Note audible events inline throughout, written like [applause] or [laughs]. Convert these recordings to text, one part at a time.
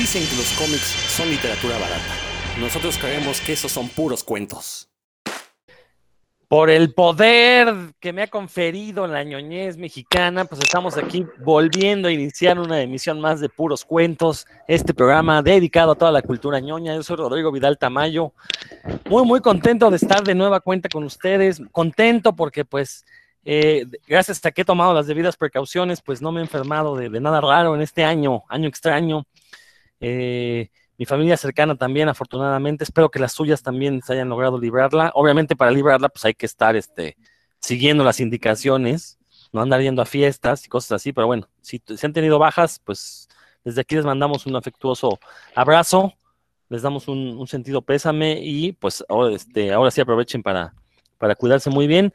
Dicen que los cómics son literatura barata. Nosotros creemos que esos son puros cuentos. Por el poder que me ha conferido la ñoñez mexicana, pues estamos aquí volviendo a iniciar una emisión más de puros cuentos. Este programa dedicado a toda la cultura ñoña. Yo soy Rodrigo Vidal Tamayo. Muy, muy contento de estar de nueva cuenta con ustedes. Contento porque, pues, eh, gracias a que he tomado las debidas precauciones, pues no me he enfermado de, de nada raro en este año, año extraño. Eh, mi familia cercana también, afortunadamente. Espero que las suyas también se hayan logrado librarla. Obviamente, para librarla, pues hay que estar este, siguiendo las indicaciones, no andar yendo a fiestas y cosas así. Pero bueno, si se han tenido bajas, pues desde aquí les mandamos un afectuoso abrazo, les damos un, un sentido pésame y pues ahora, este, ahora sí aprovechen para, para cuidarse muy bien.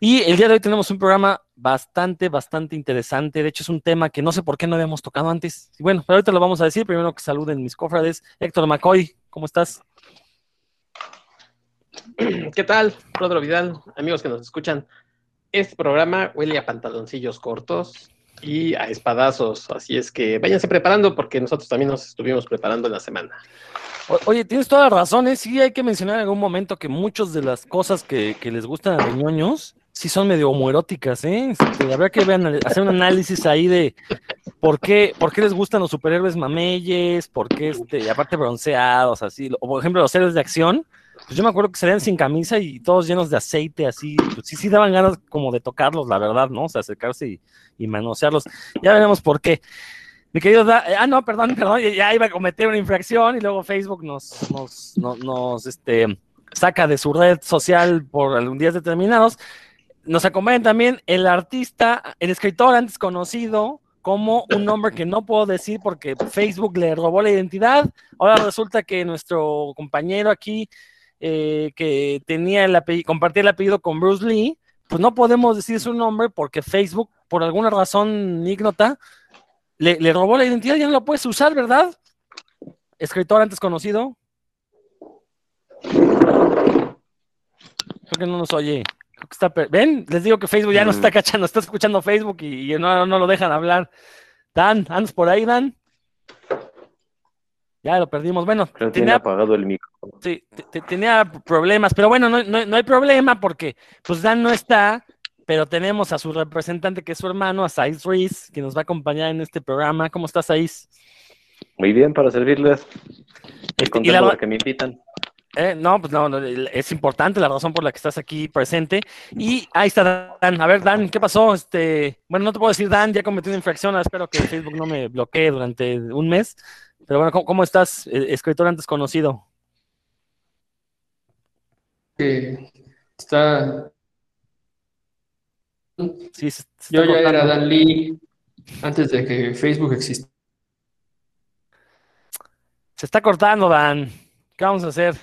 Y el día de hoy tenemos un programa bastante, bastante interesante. De hecho, es un tema que no sé por qué no habíamos tocado antes. Y bueno, pero ahorita lo vamos a decir. Primero que saluden mis cofrades. Héctor McCoy, ¿cómo estás? [clears throat] ¿Qué tal, Rodro Vidal? Amigos que nos escuchan. Este programa huele a pantaloncillos cortos y a espadazos. Así es que váyanse preparando porque nosotros también nos estuvimos preparando en la semana. O- Oye, tienes todas las razones. Sí, hay que mencionar en algún momento que muchas de las cosas que, que les gustan a los ñoños sí son medio homoeróticas, ¿eh? Este, habrá que ver, anal- hacer un análisis ahí de por qué, por qué les gustan los superhéroes mameyes, por qué, este, aparte bronceados, así. O por ejemplo, los héroes de acción. Pues yo me acuerdo que salían sin camisa y todos llenos de aceite, así. Pues sí, sí daban ganas como de tocarlos, la verdad, ¿no? O sea, acercarse y, manosearlos. Ya veremos por qué. Mi querido Da- ah, no, perdón, perdón, ya- iba a cometer una infracción y luego Facebook nos, nos, nos, nos, este, saca de su red social por algún días determinados. Nos acompaña también el artista, el escritor antes conocido como un nombre que no puedo decir porque Facebook le robó la identidad. Ahora resulta que nuestro compañero aquí, eh, que tenía el compartía el apellido con Bruce Lee, pues no podemos decir su nombre porque Facebook, por alguna razón ignota, le, le robó la identidad, ya no la puedes usar, ¿verdad? Escritor antes conocido. Creo que no nos oye. Que está ¿Ven? Les digo que Facebook ya no está cachando, está escuchando Facebook y, y no, no lo dejan hablar. Dan, ¿andas por ahí, Dan? Ya lo perdimos. Bueno, Creo tenía, apagado el micrófono. sí, te- te- tenía problemas, pero bueno, no, no- no hay problema porque pues Dan no está, pero tenemos a su representante que es su hermano, a Saiz Ruiz, que nos va a acompañar en este programa. ¿Cómo estás, Saiz? Muy bien, para servirles. Este, Estoy y la- de que me invitan. Eh, no, pues no, es importante la razón por la que estás aquí presente. Y ahí está Dan. A ver, Dan, ¿qué pasó? Este, bueno, no te puedo decir Dan, ya cometí una infracción. Espero que Facebook no me bloquee durante un mes. Pero bueno, ¿cómo, cómo estás, eh, escritor antes conocido? que está. Sí, se Yo está ya era. Dan Lee antes de que Facebook existiera. Se está cortando, Dan. ¿Qué vamos a hacer?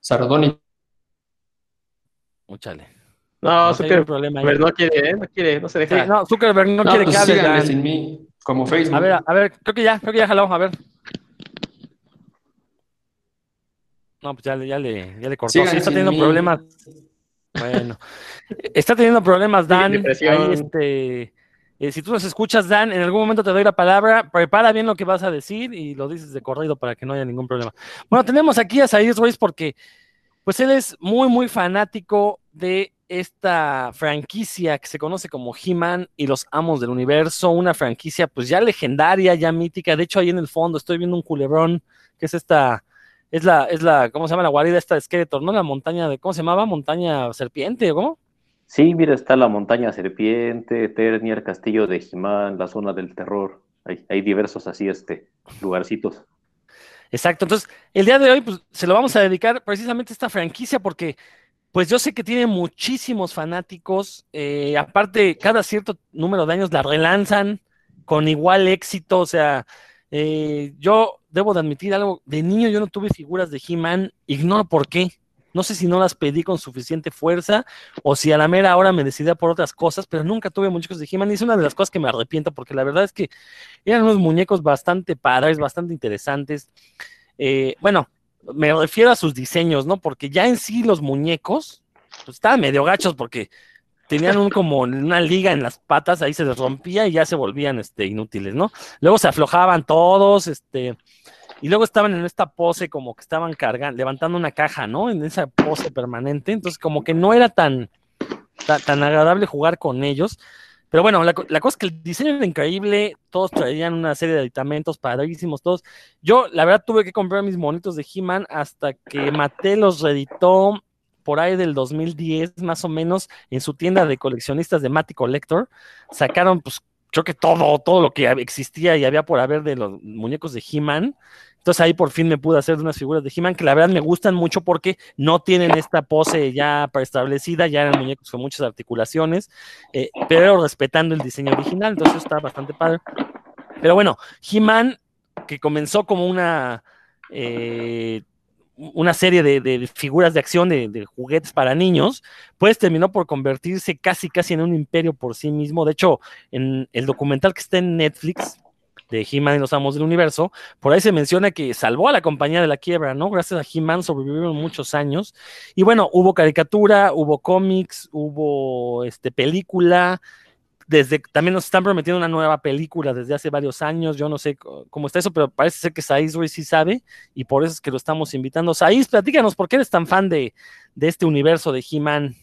Sardoni. Múchale. No, No, sí Zuckerberg problema ahí. no quiere, ¿eh? No quiere, no se Sí, deja. no, Zuckerberg no, No, quiere pues que hable, sin mí, como Facebook. A ver, a ver, creo que ya, creo que ya jaló, a ver. No, pues ya, le- ya le, ya le cortó. Sí, está teniendo mí. problemas. Bueno, está teniendo problemas, Dan. depresión. Ahí, este, eh, si tú nos escuchas, Dan, en algún momento te doy la palabra. Prepara bien lo que vas a decir y lo dices de corrido para que no haya ningún problema. Bueno, tenemos aquí a Said Ruiz porque, pues él es muy, muy fanático de esta franquicia que se conoce como He-Man y los Amos del Universo, una franquicia pues ya legendaria, ya mítica. De hecho, ahí en el fondo estoy viendo un culebrón, que es esta, es la, es la, ¿cómo se llama la guarida esta de Skeletor? ¿No? La montaña de, ¿cómo se llamaba? Montaña serpiente, ¿o ¿cómo? Sí, mira, está la montaña serpiente, Ternier, Castillo de Jimán, la zona del terror. Hay, hay diversos así, este, lugarcitos. Exacto. Entonces, el día de hoy, pues, se lo vamos a dedicar precisamente a esta franquicia porque, pues, yo sé que tiene muchísimos fanáticos. eh, aparte, cada cierto número de años la relanzan con igual éxito. O sea, eh, yo debo de admitir algo. De niño yo no tuve figuras de He-Man. Ignoro por qué. No sé si no las pedí con suficiente fuerza o si a la mera hora me decidí por otras cosas, pero nunca tuve muñecos de He-Man y es una de las cosas que me arrepiento porque la verdad es que eran unos muñecos bastante padres, bastante interesantes. Eh, bueno, me refiero a sus diseños, ¿no? Porque ya en sí los muñecos pues, estaban medio gachos porque tenían un como una liga en las patas, ahí se les rompía y ya se volvían este, inútiles, ¿no? Luego se aflojaban todos, este, y luego estaban en esta pose como que estaban cargando, levantando una caja, ¿no? En esa pose permanente, entonces como que no era tan, tan, agradable jugar con ellos. Pero bueno, la, la, cosa es que el diseño era increíble, todos traían una serie de aditamentos padrísimos, todos. Yo, la verdad, tuve que comprar mis monitos de He-Man hasta que Mattel los reeditó por ahí del 2010, más o menos, en su tienda de coleccionistas de Matty Collector. Sacaron, pues, creo que todo, todo lo que existía y había por haber de los muñecos de He-Man. Entonces ahí por fin me pude hacer unas figuras de He-Man que la verdad me gustan mucho porque no tienen esta pose ya preestablecida, ya eran muñecos con muchas articulaciones, eh, pero respetando el diseño original, entonces está bastante padre. Pero bueno, He-Man, que comenzó como una, eh, una serie de, figuras de acción, de, de, juguetes para niños, pues terminó por convertirse casi, casi en un imperio por sí mismo. De hecho, en el documental que está en Netflix, de He-Man y los Amos del Universo, por ahí se menciona que salvó a la compañía de la quiebra, ¿no? Gracias a He-Man sobrevivieron muchos años. Y bueno, hubo caricatura, hubo cómics, hubo este, película. Desde, también nos están prometiendo una nueva película desde hace varios años. Yo no sé cómo está eso, pero parece ser que Saiz Ruiz sí sabe y por eso es que lo estamos invitando. Saiz, platícanos, ¿por qué eres tan fan de, de este universo de He-Man?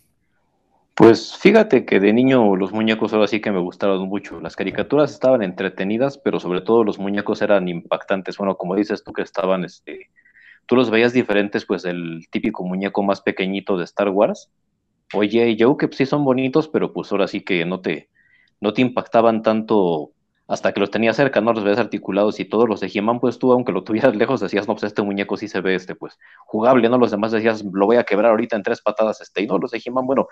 Pues fíjate que de niño los muñecos ahora sí que me gustaron mucho. Las caricaturas estaban entretenidas, pero sobre todo los muñecos eran impactantes. Bueno, como dices tú que estaban, este, tú los veías diferentes, pues el típico muñeco más pequeñito de Star Wars. Oye, Joe, que sí son bonitos, pero pues ahora sí que no te, no te impactaban tanto hasta que los tenías cerca, ¿no? Los veías articulados y todos los de he pues tú, aunque lo tuvieras [laughs] lejos, decías, no, pues este muñeco sí se ve, este, pues, jugable, ¿no? Los demás decías, lo voy a quebrar ahorita en tres patadas, este, y no, los de he bueno,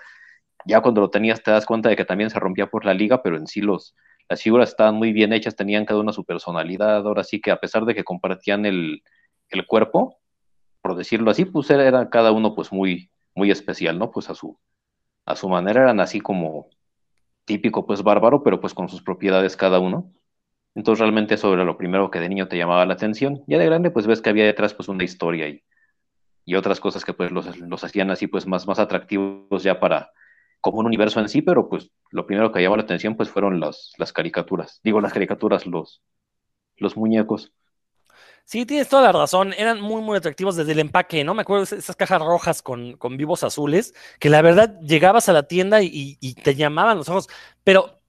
ya cuando lo tenías te das cuenta de que también se rompía por la liga, pero en sí los, las figuras estaban muy bien hechas, tenían cada una su personalidad, ahora sí que a pesar de que compartían el, el cuerpo, por decirlo así, pues era, era, cada uno pues muy, muy especial, ¿no? Pues a su, a su manera eran así como típico pues bárbaro, pero pues con sus propiedades cada uno. Entonces realmente eso era lo primero que de niño te llamaba la atención. Ya de grande pues ves que había detrás pues una historia y, y otras cosas que pues los, los hacían así pues más, más atractivos ya para, como un universo en sí, pero pues lo primero que llamó la atención pues fueron las, las caricaturas. Digo, las caricaturas, los, los muñecos. Sí, tienes toda la razón. Eran muy, muy atractivos desde el empaque, ¿no? Me acuerdo de esas cajas rojas con, con vivos azules, que la verdad llegabas a la tienda y, y te llamaban los ojos. Pero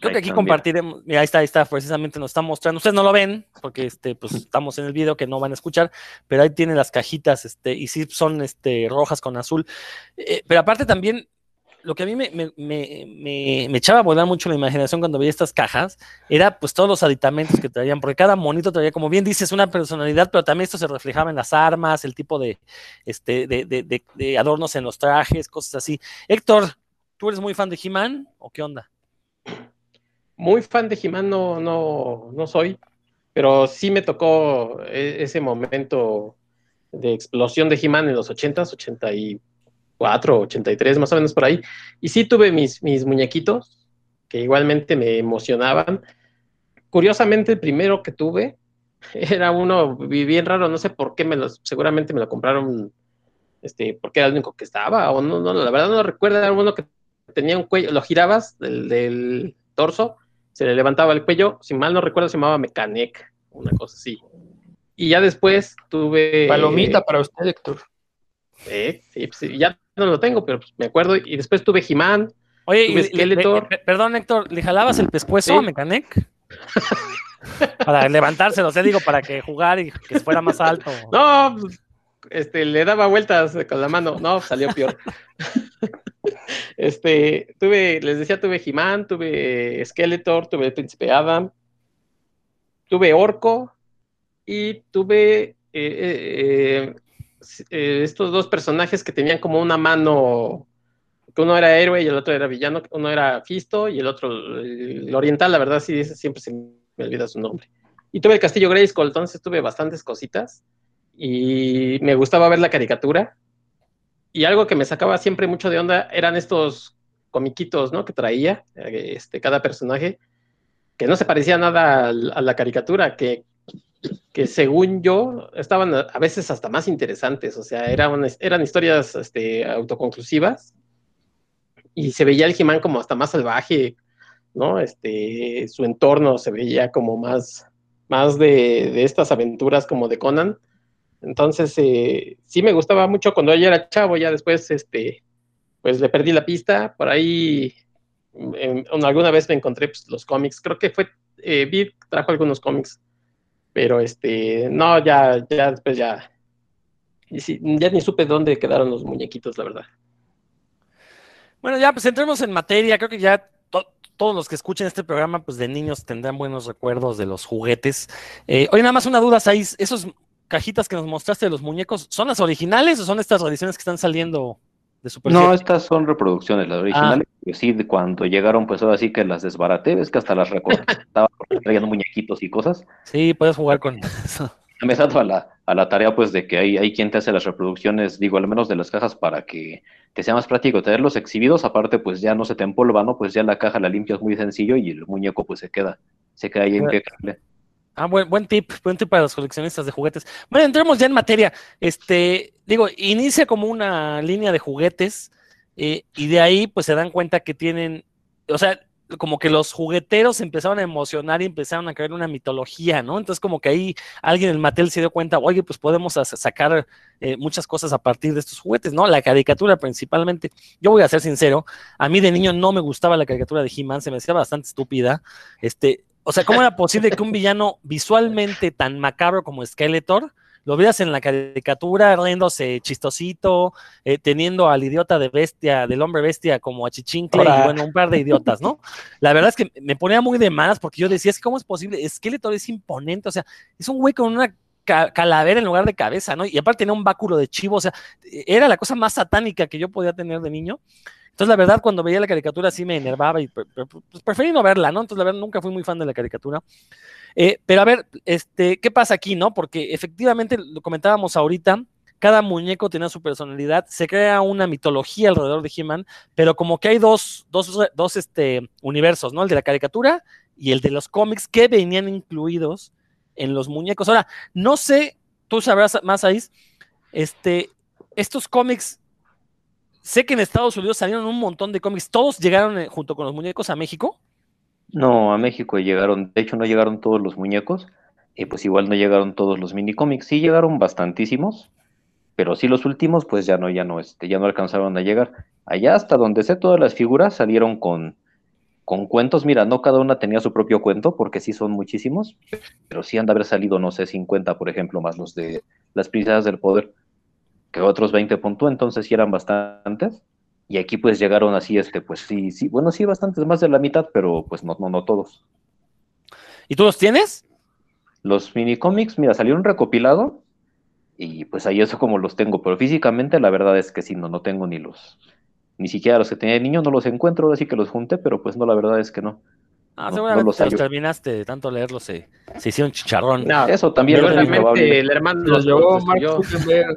creo que aquí compartiremos. Mira, ahí está, ahí está, precisamente nos está mostrando. Ustedes no lo ven, porque este, pues [laughs] estamos en el video que no van a escuchar, pero ahí tienen las cajitas, este, y sí son este, rojas con azul. Eh, pero aparte también lo que a mí me, me, me, me, echaba a volar mucho la imaginación cuando veía estas cajas era pues todos los aditamentos que traían, porque cada monito traía, como bien dices, una personalidad, pero también esto se reflejaba en las armas, el tipo de, este, de, de, adornos en los trajes, cosas así. Héctor, ¿tú eres muy fan de He-Man o qué onda? Muy fan de He-Man no, no, no soy, pero sí me tocó e, ese momento de explosión de He-Man en los 80s, 80 y 84, 83, más o menos por ahí. Y sí tuve mis, mis muñequitos, que igualmente me emocionaban. Curiosamente, el primero que tuve [laughs] era uno bien raro, no sé por qué me lo, seguramente me lo compraron, este, porque era el único que estaba, o no, no, la verdad no recuerdo, era uno que tenía un cuello, lo girabas del, del torso, se le levantaba el cuello, si mal no recuerdo se llamaba Mecanic, una cosa así. Y ya después tuve... Palomita para usted, Héctor. Eh, sí, sí, ya no lo tengo, pero pues, me acuerdo. Y después tuve He-Man. Oye, tuve y, Skeletor. Le, perdón, Héctor, ¿le jalabas el pescuezo ¿Sí? a Mecanic? [laughs] para levantárselo, o sea, digo, para que jugar y que fuera más alto. No, pues, este, le daba vueltas con la mano. No, salió peor. [laughs] este, tuve, les decía, tuve He-Man, tuve Skeletor, tuve el Príncipe Adam, tuve Orco y tuve eh, eh, eh, estos dos personajes que tenían como una mano, que uno era héroe y el otro era villano, uno era Fisto y el otro, el oriental, la verdad sí, siempre se me olvida su nombre. Y tuve el Castillo Grayskull, entonces tuve bastantes cositas y me gustaba ver la caricatura. Y algo que me sacaba siempre mucho de onda eran estos comiquitos, ¿no? Que traía este, cada personaje, que no se parecía nada a la caricatura, que que según yo estaban a veces hasta más interesantes, o sea, eran, eran historias este, autoconclusivas y se veía el He-Man como hasta más salvaje, ¿no? Este, su entorno se veía como más, más de, de estas aventuras como de Conan. Entonces, eh, sí me gustaba mucho cuando yo era chavo, ya después, este, pues le perdí la pista, por ahí en- alguna vez me encontré pues, los cómics, creo que fue, eh, trajo algunos cómics, pero este, no, ya, ya después ya, ya ni supe dónde quedaron los muñequitos, la verdad. Bueno, ya pues entremos en materia. Creo que ya to- todos los que escuchen este programa, pues de niños tendrán buenos recuerdos de los juguetes. Eh, oye, nada más una duda, Saiz. ¿Esos cajitas que nos mostraste de los muñecos son las originales o son estas ediciones que están saliendo de Super No, 7? estas son reproducciones, las originales. que sí, cuando llegaron, pues ahora sí que las desbaraté, ves que hasta las recortaba [laughs] porque traían muñequitos y cosas. Sí, puedes jugar con eso. [laughs] Me he dado a la, a la tarea, pues, de que hay, hay quien te hace las reproducciones, digo, al menos de las cajas, para que te sea más práctico tenerlos exhibidos. Aparte, pues ya no se te empolva, ¿no? Pues ya la caja la limpias muy sencillo y el muñeco, pues se queda, se queda ahí impecable. Ah, buen, buen tip, buen tip para los coleccionistas de juguetes. Bueno, entremos ya en materia. Este, digo, inicia como una línea de juguetes eh, y de ahí pues se dan cuenta que tienen, o sea, como que los jugueteros empezaron a emocionar y empezaron a crear una mitología, ¿no? Entonces como que ahí alguien en Mattel se dio cuenta, oye, pues podemos sacar eh, muchas cosas a partir de estos juguetes, ¿no? La caricatura principalmente. Yo voy a ser sincero, a mí de niño no me gustaba la caricatura de He-Man, se me hacía bastante estúpida. Este, o sea, ¿cómo era posible que un villano visualmente tan macabro como Skeletor lo veas en la caricatura riéndose chistosito, eh, teniendo al idiota de bestia, del hombre bestia como a Chichincle y bueno, un par de idiotas, ¿no? La verdad es que me ponía muy de malas porque yo decía, es que ¿cómo es posible? Skeletor es imponente, o sea, es un güey con una calavera en lugar de cabeza, ¿no? Y aparte tenía un báculo de chivo, o sea, era la cosa más satánica que yo podía tener de niño. Entonces, la verdad, cuando veía la caricatura sí me enervaba y pues, preferí no verla, ¿no? Entonces, la verdad, nunca fui muy fan de la caricatura. Eh, pero a ver, este, ¿qué pasa aquí, no? Porque efectivamente, lo comentábamos ahorita, cada muñeco tenía su personalidad, se crea una mitología alrededor de He-Man, pero como que hay dos, dos, dos este, universos, ¿no? El de la caricatura y el de los cómics que venían incluidos en los muñecos. Ahora, no sé, tú sabrás más ahí, este, estos cómics, sé que en Estados Unidos salieron un montón de cómics, todos llegaron eh, junto con los muñecos a México. No, a México llegaron, de hecho no llegaron todos los muñecos, pues igual no llegaron todos los mini cómics, sí llegaron bastantísimos, pero sí los últimos pues ya no, ya no, este, ya no alcanzaron a llegar. Allá hasta donde sé todas las figuras salieron con, con cuentos, mira, no cada una tenía su propio cuento, porque sí son muchísimos, pero sí han de haber salido, no sé, 50, por ejemplo, más los de las princesas del poder, que otros 20 puntos, entonces sí eran bastantes. Y aquí pues llegaron así, este, pues sí, sí, bueno, sí, bastantes, más de la mitad, pero pues no, no, no todos. ¿Y tú los tienes? Los mini cómics, mira, salió un recopilado y pues ahí eso como los tengo, pero físicamente la verdad es que sí, no, no tengo ni los, ni siquiera los que tenía de niño, no los encuentro, ahora sí que los junté, pero pues no, la verdad es que no. Ah, No, seguramente no los terminaste de tanto leerlos, se, se hicieron chicharrón. No, Eso también es muy probable. el hermano Los llevó Mark. Zuckerberg.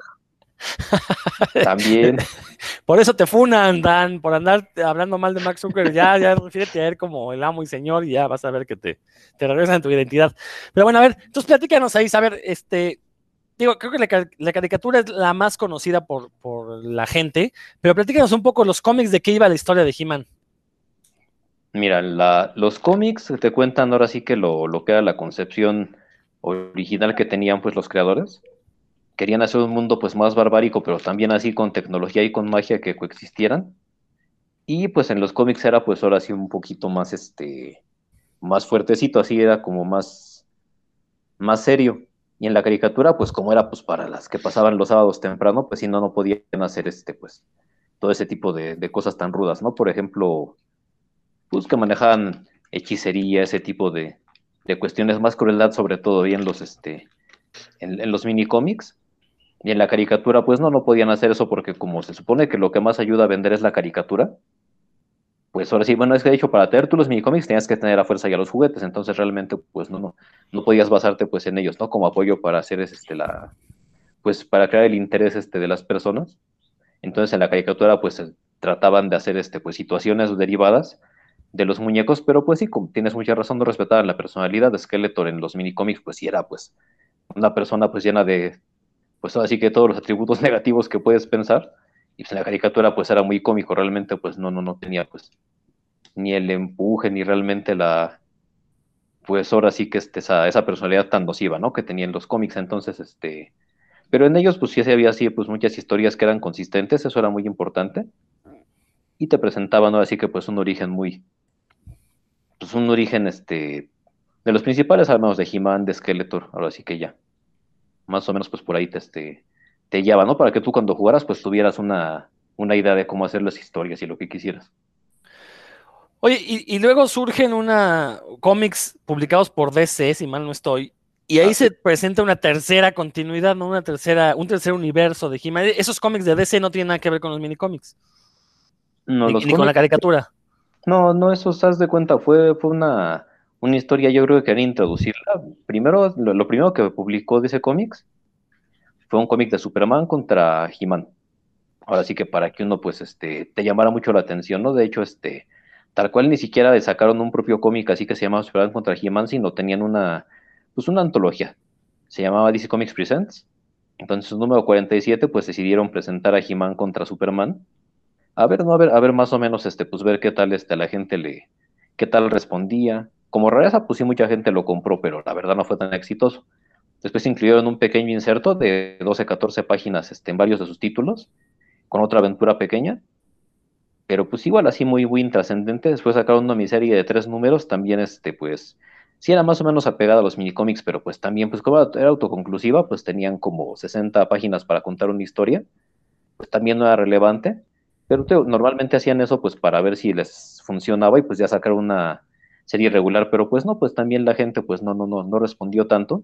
[laughs] También, [laughs] Por eso te funan, Dan, por andar hablando mal de Max Zucker. Ya, ya refiérete a él como el amo y señor y ya vas a ver que te, te regresan en tu identidad. Pero bueno, a ver, entonces platícanos ahí, a ver, este, digo, creo que la, ca- la caricatura es la más conocida por, por la gente, pero platícanos un poco los cómics de qué iba la historia de He-Man. mira, los cómics te cuentan ahora sí que lo, lo que era la concepción original que tenían pues los creadores. Querían hacer un mundo pues más barbárico, pero también así con tecnología y con magia que coexistieran. Y pues en los cómics era pues ahora sí un poquito más este más fuertecito, así era como más más serio. Y en la caricatura pues como era pues para las que pasaban los sábados temprano, pues si no no podían hacer este pues todo ese tipo de, cosas tan rudas, ¿no? Por ejemplo, pues que manejaban hechicería, ese tipo de, de cuestiones, más crueldad sobre todo y en los este en, en los mini cómics. Y en la caricatura, pues no, no podían hacer eso porque como se supone que lo que más ayuda a vender es la caricatura, pues ahora sí, bueno, es que de hecho para tener tú los minicómics tenías que tener a fuerza ya los juguetes, entonces realmente pues no, no, no podías basarte pues en ellos, ¿no? Como apoyo para hacer este la, pues para crear el interés este de las personas. Entonces en la caricatura pues se trataban de hacer este pues situaciones derivadas de los muñecos, pero pues sí, tienes mucha razón, no respetaban la personalidad de Skeletor en los minicómics, pues sí era pues una persona pues llena de, pues así que todos los atributos [laughs] negativos que puedes pensar, Y pues la caricatura pues era muy cómico, realmente pues no, no, no tenía pues ni el empuje, ni realmente la, pues ahora sí que este, esa, personalidad tan nociva, ¿no? Que tenían los cómics, entonces, este, pero en ellos pues sí había así pues muchas historias que eran consistentes, eso era muy importante, y te presentaban ahora sí que pues un origen muy, pues un origen, este, de los principales armados de He-Man, de Skeletor, ahora sí que ya, más o menos pues por ahí te, este, te lleva, ¿no? Para que tú cuando jugaras pues tuvieras una, una idea de cómo hacer las historias y lo que quisieras. Oye, y, y luego surgen una cómics publicados por DC, si mal no estoy, y ahí Ah, se presenta una tercera continuidad, ¿no? Una tercera, un tercer universo de He-Man. Esos cómics de DC no tienen nada que ver con los minicómics, No, ni, los ni con la cómics- caricatura. No, no, eso, haz de cuenta, fue, fue una, una historia, yo creo que querían introducirla. Primero, lo, lo primero que publicó DC Comics fue un cómic de Superman contra He-Man. Ahora sí que para que uno, pues, este, te llamara mucho la atención, ¿no? De hecho, este, tal cual ni siquiera sacaron un propio cómic así que se llamaba Superman contra He-Man, sino tenían una, pues, una antología. Se llamaba DC Comics Presents. Entonces, número 47, pues, decidieron presentar a He-Man contra Superman a ver, no, a ver, a ver más o menos, este, pues ver qué tal este, la gente le, qué tal respondía. Como rareza, pues sí, mucha gente lo compró, pero la verdad no fue tan exitoso. Después incluyeron un pequeño inserto de 12, 14 páginas este, en varios de sus títulos, con otra aventura pequeña, pero pues igual así muy, muy intrascendente. Después sacaron una miniserie de tres números, también este, pues, sí era más o menos apegada a los minicómics, pero pues también, pues como era autoconclusiva, pues tenían como 60 páginas para contar una historia, pues también no era relevante. Pero te- normalmente hacían eso pues para ver si les funcionaba y pues ya sacar una serie regular, pero pues no, pues también la gente pues no, no, no, no respondió tanto.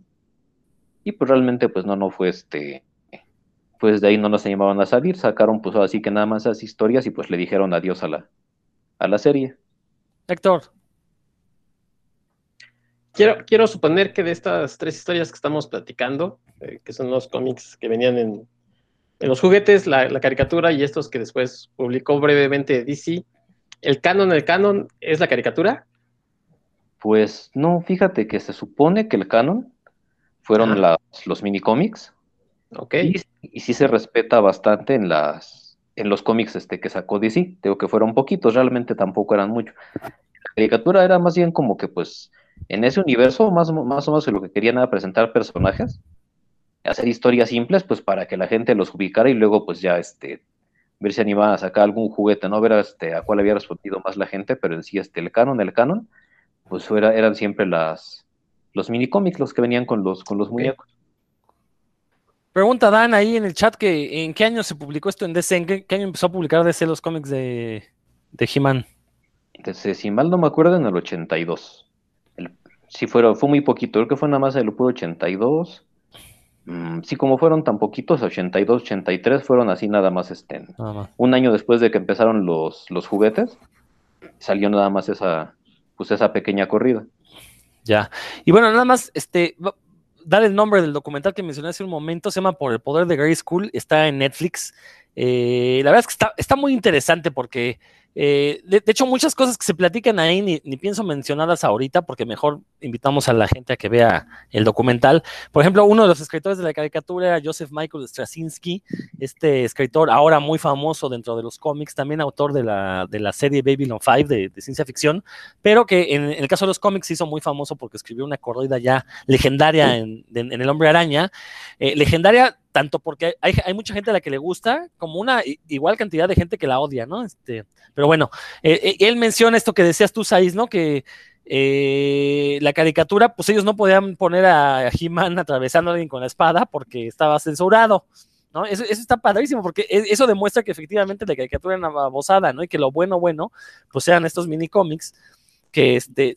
Y pues realmente pues no, no fue este, pues de ahí no nos animaban a salir, sacaron pues así que nada más esas historias y pues le dijeron adiós a la, a la serie. Héctor, Quiero, quiero suponer que de estas tres historias que estamos platicando, eh, que son los cómics que venían en, en los juguetes, la, la caricatura y estos que después publicó brevemente DC, ¿el canon, el canon es la caricatura? Pues no, fíjate que se supone que el canon fueron las- los minicómics Ok. y, y sí se respeta bastante en las en los cómics este que sacó DC, digo que fueron poquitos, realmente tampoco eran mucho. La caricatura era más bien como que pues en ese universo más, o- más o menos lo que querían era presentar personajes, hacer historias simples pues para que la gente los ubicara y luego pues ya este ver si animaban a sacar algún juguete, no ver este, a cuál había respondido más la gente, pero en sí este el canon, el canon, pues era- eran siempre las los minicómics los que venían con los con los muñecos. pregunta Dan ahí en el chat que en qué año se publicó esto en DC, en qué, qué año empezó a publicar DC los cómics de, de He-Man. Si mal no me acuerdo, en el 82. El, sí, fueron, fue muy poquito, creo que fue nada más el puro 82. Mm, sí, como fueron tan poquitos, 82, 83, fueron así nada más este, Nada más. un año después de que empezaron los, los juguetes, salió nada más esa, pues esa pequeña corrida. Ya. Y bueno, nada más, este, dar el nombre del documental que mencioné hace un momento, se llama Por el Poder de Grey School, está en Netflix. Eh, la verdad es que está muy interesante porque, eh, de, de hecho, muchas cosas que se platican ahí ni, ni pienso mencionarlas ahorita porque mejor invitamos a la gente a que vea el documental. Por ejemplo, uno de los escritores de la caricatura era Joseph Michael Straczynski, este escritor ahora muy famoso dentro de los cómics, también autor de la, de la serie Babylon 5 de, de ciencia ficción, pero que en, en el caso de los cómics se hizo muy famoso porque escribió una corrida ya legendaria en, en- en El Hombre Araña. Eh, legendaria tanto porque hay, mucha gente a la que le gusta, como una igual cantidad de gente que la odia, ¿no? Este, pero bueno, eh, eh, él menciona esto que decías tú, Saiz, ¿no? Que eh, la caricatura, pues ellos no podían poner a He-Man atravesando a alguien con la espada porque estaba censurado. ¿no? Eso, está padrísimo porque e- eso demuestra que efectivamente la caricatura era una ¿no? Y que lo bueno, bueno, pues eran estos minicómics que este,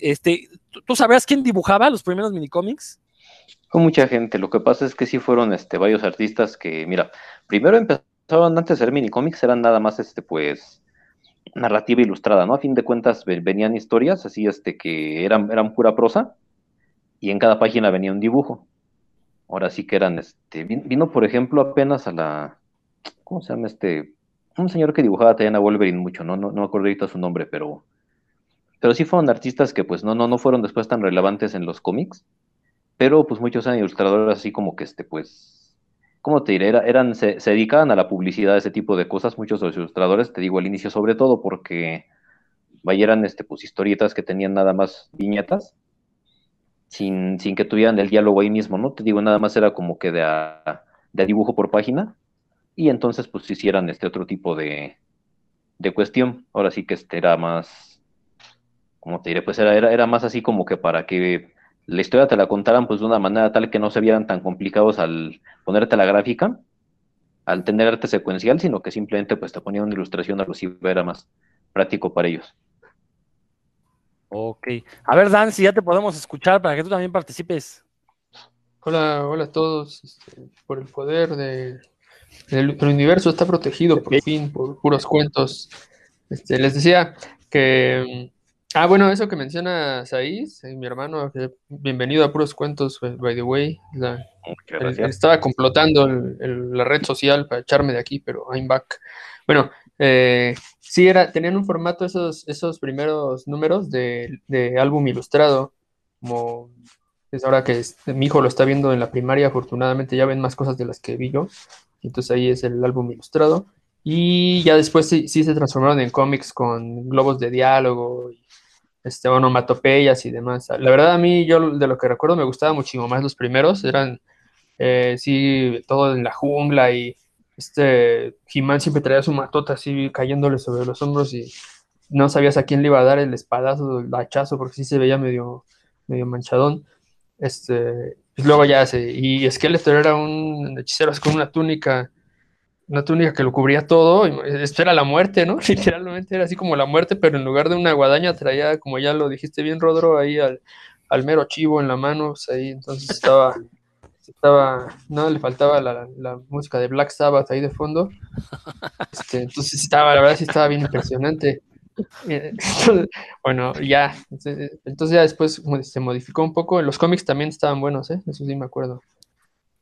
este, ¿tú, sabrás quién dibujaba los primeros minicómics? Con mucha gente, lo que pasa es que sí fueron este, varios artistas que, mira, primero empezaron antes de ser minicómics, eran nada más este, pues, narrativa ilustrada, ¿no? A fin de cuentas ve- venían historias así, este, que eran, eran pura prosa, y en cada página venía un dibujo. Ahora sí que eran, este, vin- vino, por ejemplo, apenas a la, ¿cómo se llama este? Un señor que dibujaba a Wolverine mucho, ¿no? No, no me acuerdo ahorita su nombre, pero, pero sí fueron artistas que, pues, no, no, no fueron después tan relevantes en los cómics, pero, pues, muchos eran ilustradores así como que, este, pues, ¿cómo te diré? Era- eran, se, dedicaban a la publicidad, ese tipo de cosas, muchos de los ilustradores, te digo al inicio, sobre todo porque vaya, eran este, pues, historietas que tenían nada más viñetas, sin, sin que tuvieran el diálogo ahí mismo, ¿no? Te digo, nada más era como que de, a- de dibujo por página, y entonces pues hicieran este otro tipo de, de cuestión. Ahora sí que este era más, ¿cómo te diré? Pues era, era, era más así como que para que la historia te la contaran pues de una manera tal que no se vieran tan complicados al ponerte la gráfica, al tener arte secuencial, sino que simplemente pues te ponían una ilustración alusiva, era más práctico para ellos. Ok. A ver, Dan, si ya te podemos escuchar para que tú también participes. Hola, hola a todos. Este, por el poder de, del el universo está protegido por fin por puros cuentos. Este, les decía que. Ah, bueno, eso que menciona Saiz, eh, mi hermano, bienvenido a puros cuentos, by the way. La- gracias. estaba complotando el- el- la red social para echarme de aquí, pero I'm back. Bueno, eh, sí, era, tenían un formato esos, esos primeros números de, de álbum ilustrado, como es ahora que mi hijo lo está viendo en la primaria, afortunadamente ya ven más cosas de las que vi yo, y entonces ahí es el álbum ilustrado, y ya después sí, sí se transformaron en cómics con globos de diálogo, y, este, onomatopeyas y demás. La verdad a mí, yo de lo que recuerdo me gustaba muchísimo más los primeros, eran eh, sí, todo en la jungla y este He-Man siempre traía su matota así cayéndole sobre los hombros y no sabías a quién le iba a dar el espadazo, el hachazo, porque sí se veía medio, medio manchadón. Este, y luego ya se, y Skeletor era un hechicero con una túnica, una túnica que lo cubría todo, esto era la muerte, ¿no? [laughs] Literalmente era así como la muerte, pero en lugar de una guadaña traía, como ya lo dijiste bien, Rodro, ahí al, al mero chivo en la mano, pues ahí entonces estaba estaba, no le faltaba la, la música de Black Sabbath ahí de fondo. Este, entonces estaba, la verdad sí estaba bien impresionante. Eh, [laughs] bueno, ya, entonces, ya después se modificó un poco. Los cómics también estaban buenos, ¿eh? Eso sí me acuerdo.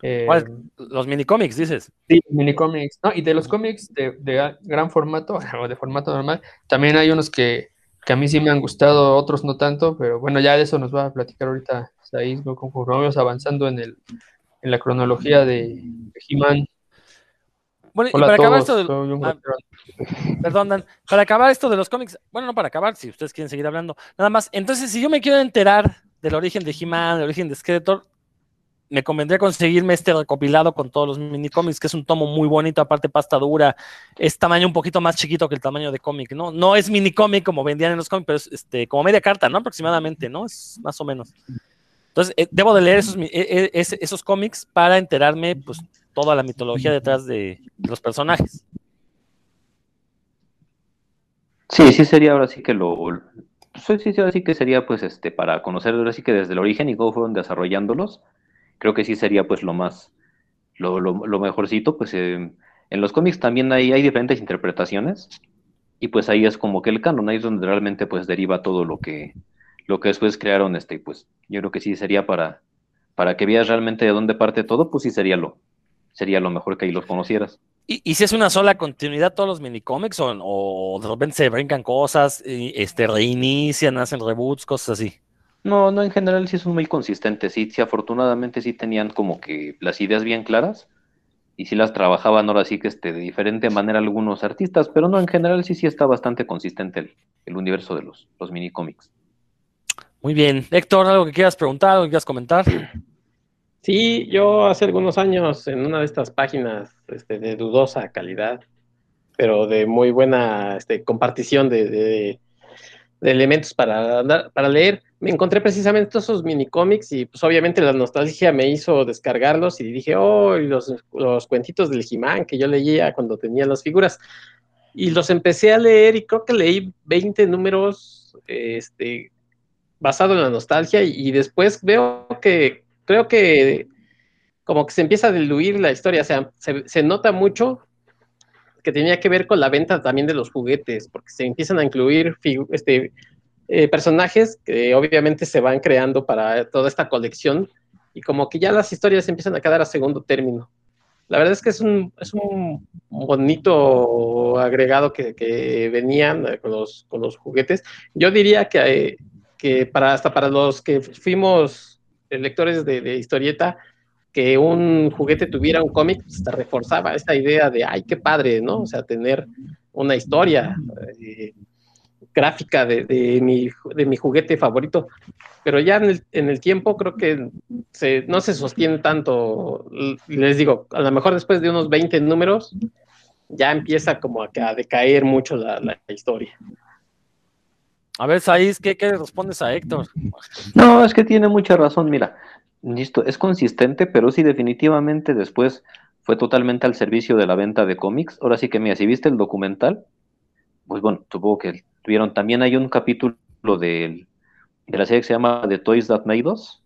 Eh, ¿Cuál? Los minicómics, dices. Sí, minicómics. No, y de los cómics de, de gran formato, [laughs] o de formato normal, también hay unos que, que a mí sí me han gustado, otros no tanto, pero bueno, ya de eso nos va a platicar ahorita Said, ¿no? conforme vamos avanzando en, el, en la cronología de, de He-Man. Bueno, y para acabar esto, un ah, perdón, Dan, para acabar esto de los cómics, bueno, no para acabar, si ustedes quieren seguir hablando, nada más. Entonces, si yo me quiero enterar del origen de He-Man, del origen de Skeletor, me convendría conseguirme este recopilado con todos los minicómics, que es un tomo muy bonito, aparte pasta dura, es tamaño un poquito más chiquito que el tamaño de cómic, ¿no? No es minicómic como vendían en los cómics, pero es este, como media carta, ¿no? Aproximadamente, ¿no? Es más o menos. Entonces, eh, debo de leer esos, eh, eh, esos cómics para enterarme, pues, toda la mitología detrás de los personajes. Sí, sí sería ahora sí que lo, sí, sí, sí, ahora que sería pues este para conocer ahora sí que desde el origen y cómo fueron desarrollándolos, creo que sí sería pues lo más, lo, lo, mejorcito, pues eh, en los cómics también hay, hay diferentes interpretaciones y pues ahí es como que el canon, ahí es donde realmente pues deriva todo lo que, lo que después crearon, este, pues yo creo que sí sería para, para que veas realmente de dónde parte todo, pues sí sería lo, sería lo mejor que ahí los conocieras. ¿Y, y si es una sola continuidad todos los minicómics o, o de repente se brincan cosas, este, reinician, hacen reboots, cosas así? No, no, en general sí son muy consistentes, sí, sí, afortunadamente sí tenían como que las ideas bien claras y sí las trabajaban ahora sí que este, de diferente manera algunos artistas, pero no, en general sí, sí está bastante consistente el, el universo de los, los minicómics. Muy bien. Héctor, ¿algo que quieras preguntar, algo que quieras comentar? Sí, yo hace algunos años en una de estas páginas este, de dudosa calidad, pero de muy buena este, compartición de, de- de elementos para, andar- para leer, me encontré precisamente esos mini cómics y pues obviamente la nostalgia me hizo descargarlos y dije, oh, y los, los cuentitos del He-Man que yo leía cuando tenía las figuras. Y los empecé a leer y creo que leí 20 números este, basado en la nostalgia y, y después veo que creo que como que se empieza a diluir la historia, o sea, se, se nota mucho que tenía que ver con la venta también de los juguetes, porque se empiezan a incluir este, eh, personajes que obviamente se van creando para toda esta colección y como que ya las historias empiezan a quedar a segundo término. La verdad es que es un, es un bonito agregado que, que venían eh, con los, con los juguetes. Yo diría que, eh, que para, hasta para los que fuimos lectores de, de historieta, que un juguete tuviera un cómic, pues, te reforzaba esta idea de, ay, qué padre, ¿no? O sea, tener una historia gráfica de, mi, de mi juguete favorito. Pero ya en el, en el tiempo creo que se, no se sostiene tanto, les digo, a lo mejor después de unos 20 números, ya empieza como a, a decaer mucho la, la historia. A ver, Saiz, ¿qué, ¿qué, respondes a Héctor? No, es que tiene mucha razón, mira, listo, es consistente, pero sí definitivamente después fue totalmente al servicio de la venta de cómics. Ahora sí que, mira, si viste el documental, pues bueno, supongo que tuvieron, también hay un capítulo de, de la serie que se llama The Toys That Made Us,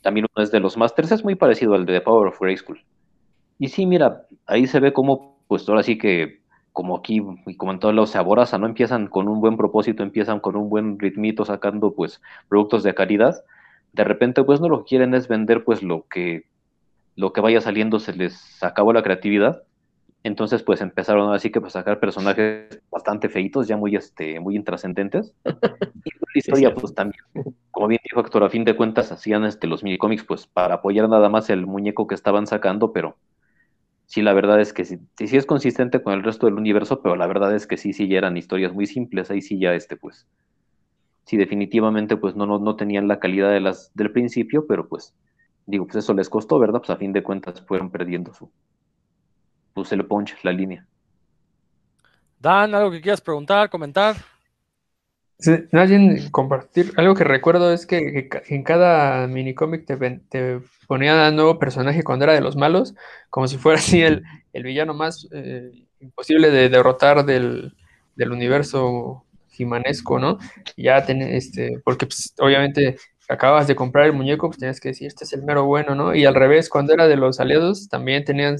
también uno es de los Masters, es muy parecido al de The Power of School. Y sí, mira, ahí se ve cómo, pues ahora sí que como aquí y como en todos los se aboraza, ¿no? Empiezan con un buen propósito, empiezan con un buen ritmito sacando pues productos de calidad. De repente pues no lo que quieren es vender pues lo que lo que vaya saliendo se les acabó la creatividad. Entonces pues empezaron así que pues sacar personajes bastante feitos, ya muy este muy intrascendentes. [laughs] y la historia pues también, como bien dijo Héctor, a fin de cuentas hacían este los cómics pues para apoyar nada más el muñeco que estaban sacando, pero sí, la verdad es que sí, sí, es consistente con el resto del universo, pero la verdad es que sí, sí, ya eran historias muy simples, ahí sí ya este, pues, sí, definitivamente, pues no, no, no tenían la calidad de las del principio, pero pues, digo, pues eso les costó, ¿verdad? Pues a fin de cuentas fueron perdiendo su, pues el punch, la línea. Dan, ¿algo que quieras preguntar, comentar? Sí, alguien compartir. Algo que recuerdo es que, en cada minicómic te, te ponía un nuevo personaje cuando era de los malos, como si fuera así el, villano más eh, imposible de derrotar del, universo jimanesco, ¿no? Ya tenés, este, porque pues, obviamente acabas de comprar el muñeco, pues tenías que decir, este es el mero bueno, ¿no? Y al revés, cuando era de los aliados, también tenían,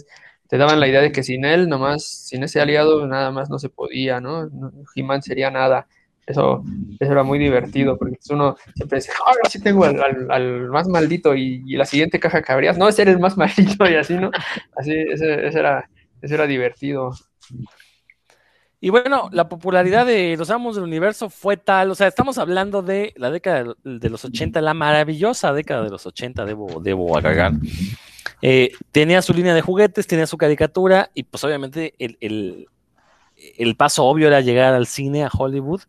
te daban la idea de que sin él, nomás, sin ese aliado, nada más no se podía, ¿no? He-Man sería nada. Eso, eso era muy divertido, porque uno siempre dice, ahora sí tengo al, más maldito y, la siguiente caja que abrías, no, ese era el más maldito y así, ¿no? Así, ese, era, ese era divertido. Y bueno, la popularidad de los Amos del Universo fue tal, o sea, estamos hablando de la década de los 80, la maravillosa década de los 80, debo, debo agregar. Eh, tenía su línea de juguetes, tenía su caricatura y pues obviamente el, el paso obvio era llegar al cine, a Hollywood.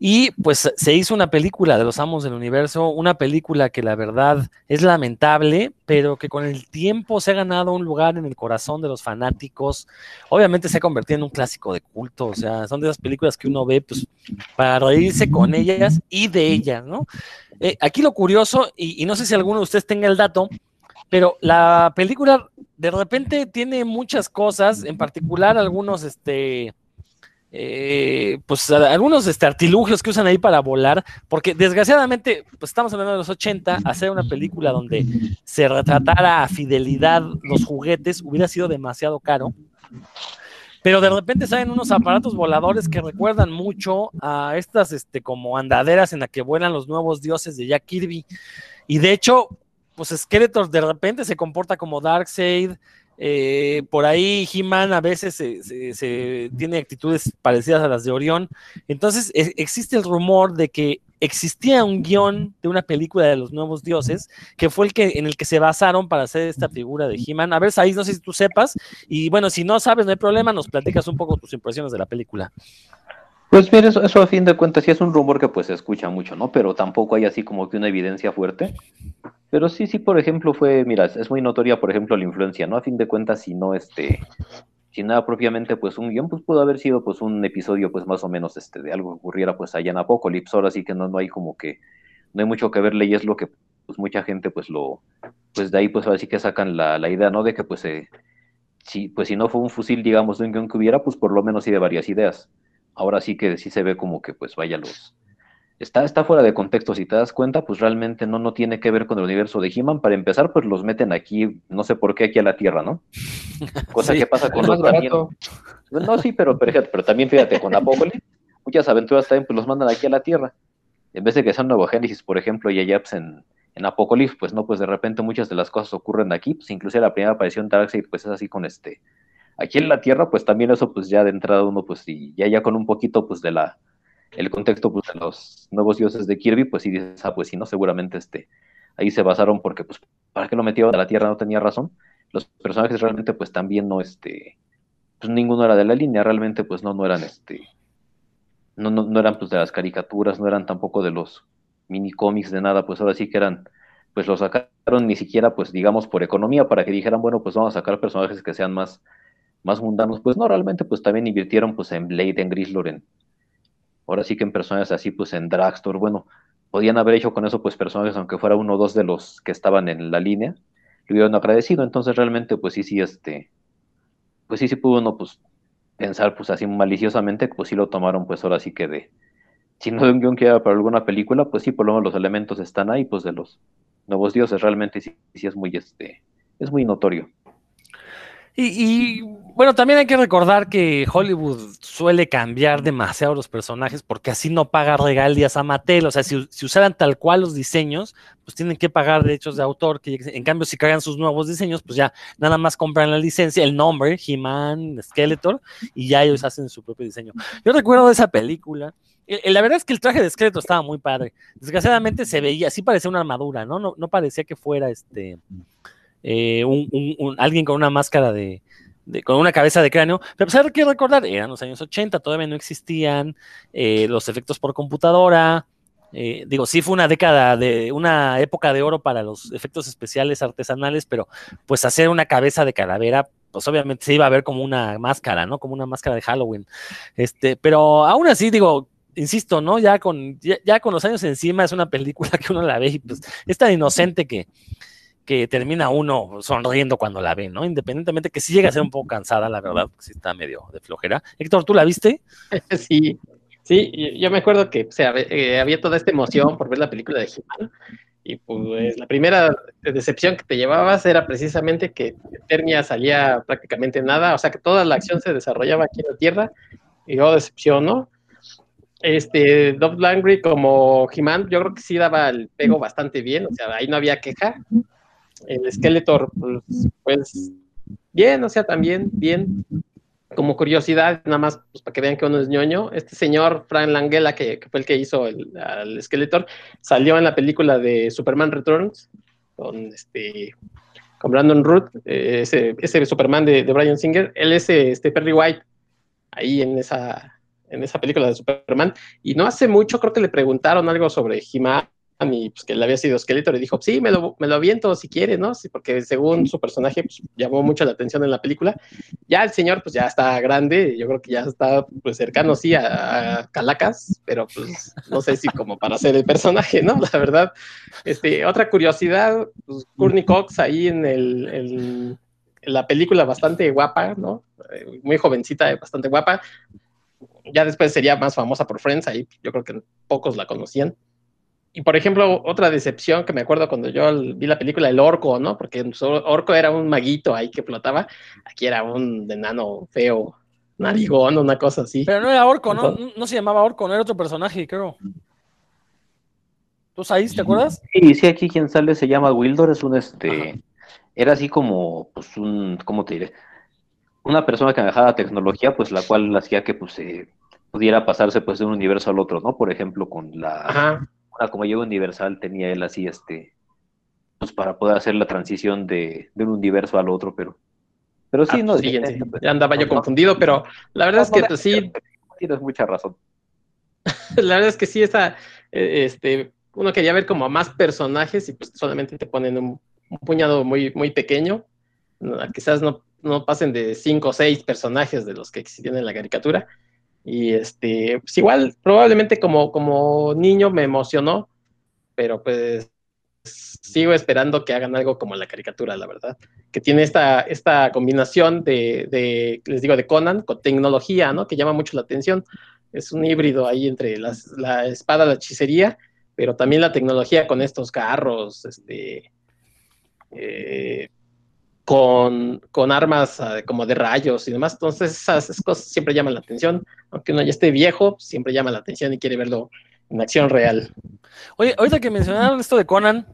Y pues se hizo una película de los Amos del Universo, una película que la verdad es lamentable, pero que con el tiempo se ha ganado un lugar en el corazón de los fanáticos. Obviamente se ha convertido en un clásico de culto, o sea, son de esas películas que uno ve pues para reírse con ellas y de ellas, ¿no? Eh, aquí lo curioso, y, y no sé si alguno de ustedes tenga el dato, pero la película de repente tiene muchas cosas, en particular algunos, este, eh, pues algunos este, artilugios que usan ahí para volar, porque desgraciadamente, pues estamos hablando de los 80, hacer una película donde se retratara a fidelidad los juguetes hubiera sido demasiado caro. Pero de repente salen unos aparatos voladores que recuerdan mucho a estas este, como andaderas en las que vuelan los nuevos dioses de Jack Kirby. Y de hecho, pues Skeletor de repente se comporta como Darkseid, eh, por ahí He-Man a veces se, tiene actitudes parecidas a las de Orión. Entonces e, existe el rumor de que existía un guion de una película de los nuevos dioses que fue el que en el que se basaron para hacer esta figura de He-Man. A ver, ahí no sé si tú sepas. Y bueno, si no sabes, no hay problema, nos platicas un poco tus impresiones de la película. Pues mira, eso, eso, a fin de cuentas sí es un rumor que pues se escucha mucho, ¿no? Pero tampoco hay así como que una evidencia fuerte. Pero sí, sí, por ejemplo, fue, mira, es muy notoria, por ejemplo, la influencia, ¿no? A fin de cuentas, si no, este, si nada propiamente, pues un guion, pues pudo haber sido, pues un episodio, pues más o menos, este, de algo que ocurriera, pues allá en Apocalipsis, ahora sí que no, no hay como que, no hay mucho que verle y es lo que, pues mucha gente, pues lo, pues de ahí, pues ahora sí que sacan la, la idea, ¿no? De que, pues, eh, si, pues si no fue un fusil, digamos, de un guion que hubiera, pues por lo menos sí de varias ideas ahora sí que sí se ve como que pues vaya los... Está, está fuera de contexto, si te das cuenta, pues realmente no, no tiene que ver con el universo de He-Man. Para empezar, pues los meten aquí, no sé por qué, aquí a la Tierra, ¿no? [laughs] Cosa que pasa con los también. No, sí, pero, pero, también fíjate, con Apocalypse, muchas aventuras también pues los mandan aquí a la Tierra. En vez de que sean Nuevo Génesis, por ejemplo, y allá pues, en, en Apocalypse, pues no, pues de repente muchas de las cosas ocurren aquí, pues inclusive la primera aparición de Darkseid, pues es así con este, Aquí en la Tierra, pues también eso, pues ya de entrada uno, pues y ya ya con un poquito, pues de la, el contexto, pues de los nuevos dioses de Kirby, pues sí dices, ah, pues sí, no, seguramente este, ahí se basaron porque, pues, ¿para qué lo metieron a la Tierra? No tenía razón. Los personajes realmente pues también no, este, pues ninguno era de la línea, realmente pues no, no eran, este, no, no, no eran pues de las caricaturas, no eran tampoco de los mini cómics, de nada, pues ahora sí que eran, pues lo sacaron ni siquiera pues digamos por economía, para que dijeran, bueno, pues vamos a sacar personajes que sean más, más mundanos, pues no, realmente pues también invirtieron pues en Blade, en Grizzlor, en, ahora sí que en personajes así pues en Dragstore, bueno, podían haber hecho con eso pues personajes, aunque fuera uno o dos de los que estaban en la línea, le hubieran agradecido, entonces realmente pues sí, sí, este, pues sí, sí pudo uno pues pensar pues así maliciosamente, pues sí lo tomaron pues ahora sí que de, si no de un guion que era para alguna película, pues sí, por lo menos los elementos están ahí, pues de los nuevos dioses, realmente sí, sí es muy, este, es muy notorio. Y, bueno, también hay que recordar que Hollywood suele cambiar demasiado los personajes porque así no paga regalías a Mattel. O sea, si, usaran tal cual los diseños, pues tienen que pagar derechos de autor. Que en cambio, si cargan sus nuevos diseños, pues ya nada más compran la licencia, el nombre, He-Man, Skeletor, y ya ellos hacen su propio diseño. Yo recuerdo de esa película. La verdad es que el traje de Skeletor estaba muy padre. Desgraciadamente se veía, sí parecía una armadura, ¿no? No, no parecía que fuera este eh, un, alguien con una máscara de, con una cabeza de cráneo, pero pues hay que recordar, eran los años 80, todavía no existían eh, los efectos por computadora, eh, digo, sí fue una década de, una época de oro para los efectos especiales artesanales, pero pues hacer una cabeza de calavera, pues obviamente se iba a ver como una máscara, ¿no? Como una máscara de Halloween. Este, pero aún así, digo, insisto, ¿no? Ya con, ya con los años encima es una película [laughs] que uno la ve y pues es tan inocente que, que termina uno sonriendo cuando la ve, ¿no? Independientemente que sí llega a ser un poco cansada, la verdad, porque sí está medio de flojera. Héctor, ¿tú la viste? [laughs] Sí, sí, yo me acuerdo que eh, había toda esta emoción por ver la película de he y pues la primera decepción que te llevabas era precisamente que Eternia salía prácticamente nada, o sea que toda la acción se desarrollaba aquí en la Tierra, y yo decepciono. Este, Dove Langry como he yo creo que sí daba el pego bastante bien, o sea, ahí no había queja, el Skeletor, pues, pues, bien, o sea, también bien. Como curiosidad, nada más pues, para que vean que uno es ñoño, este señor Frank Langella, que, fue el que hizo el, Skeletor, salió en la película de Superman Returns con este con Brandon Root, eh, ese, ese, Superman de, de, Brian Singer, él es este Perry White, ahí en esa, en esa película de Superman, y no hace mucho creo que le preguntaron algo sobre he y pues que le había sido Skeletor y dijo, sí, me lo, me lo aviento si quiere, ¿no? Sí, porque según su personaje pues, llamó mucho la atención en la película. Ya el señor pues ya está grande, yo creo que ya está pues cercano, sí, a, Calacas, pero pues no sé si como para ser el personaje, ¿no? La verdad. Este, otra curiosidad, pues Courtney Cox ahí en, el, en la película bastante guapa, ¿no? Eh, muy jovencita, bastante guapa. Ya después sería más famosa por Friends, ahí yo creo que pocos la conocían y por ejemplo, otra decepción que me acuerdo cuando yo vi la película El Orco, ¿no? Porque Orco era un maguito ahí que flotaba, aquí era un enano feo, narigón, una cosa así. Pero no era Orco, ¿no? No se llamaba Orco, no era otro personaje, creo. ¿Tú ahí, te acuerdas? Sí, sí, aquí quien sale se llama Wildor, es un este. Era así como, pues, un, ¿cómo te diré? Una persona que manejaba tecnología, pues la cual hacía que pues pudiera pasarse pues de un universo al otro, ¿no? Por ejemplo, con la. Ajá como llevo Universal tenía él así, este, pues para poder hacer la transición de, un universo al otro, pero, pero sí, ah, no. Sí, ya andaba yo confundido, pero la verdad es que pues, sí. Tienes mucha razón. [laughs] la verdad es que sí, esa, eh, este, uno quería ver como más personajes y pues solamente te ponen un, puñado muy, muy pequeño. quizás no, no pasen de cinco o seis personajes de los que existían en la caricatura. Y este, pues igual, probablemente como, como niño me emocionó, pero pues sigo esperando que hagan algo como la caricatura, la verdad, que tiene esta, esta combinación de, les digo, de Conan con tecnología, ¿no? Que llama mucho la atención. Es un híbrido ahí entre la espada, la hechicería, pero también la tecnología con estos carros, este, eh, con, armas ah, como de rayos y demás. Entonces esas, cosas siempre llaman la atención. Aunque uno ya esté viejo, siempre llama la atención y quiere verlo en acción real. Oye, ahorita que mencionaron esto de Conan,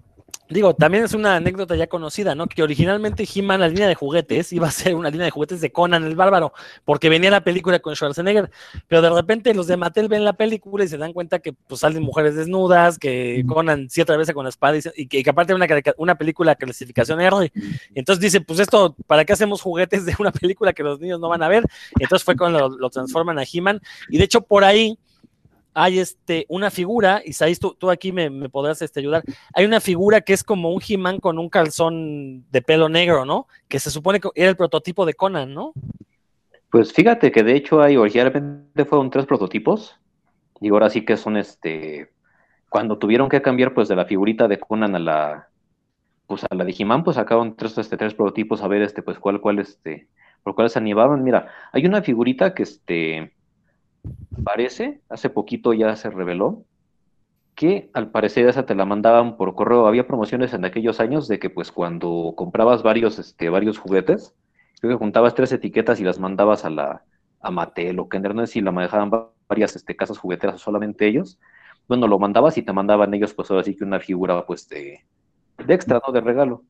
Digo, también es una anécdota ya conocida, ¿no? Que originalmente He-Man, la línea de juguetes, iba a ser una línea de juguetes de Conan el Bárbaro, porque venía la película con Schwarzenegger, pero de repente los de Mattel ven la película y se dan cuenta que pues salen mujeres desnudas, que Conan sí atraviesa con la espada y, que, aparte de una, una película clasificación R. Entonces dice, pues esto, ¿para qué hacemos juguetes de una película que los niños no van a ver? Entonces fue cuando lo, lo transforman a He-Man. Y de hecho por ahí hay este, una figura, y tú, tú aquí me, podrás este, ayudar, hay una figura que es como un he con un calzón de pelo negro, ¿no? Que se supone que era el prototipo de Conan, ¿no? Pues fíjate que de hecho hay, originalmente fueron tres prototipos, y ahora sí que son este, cuando tuvieron que cambiar pues de la figurita de Conan a la, pues a la de he pues sacaron tres, este, tres prototipos a ver este, pues cuál, cuál, este, por cuáles se animaban. Mira, hay una figurita que este, parece, hace poquito ya se reveló, que al parecer esa te la mandaban por correo. Había promociones en aquellos años de que pues cuando comprabas varios, este, varios juguetes, creo que juntabas tres etiquetas y las mandabas a la a Mattel o Kinder, no sé si la manejaban varias este, casas jugueteras o solamente ellos. Bueno, lo mandabas y te mandaban ellos pues ahora sí que una figura pues de, de extra, ¿no? De regalo.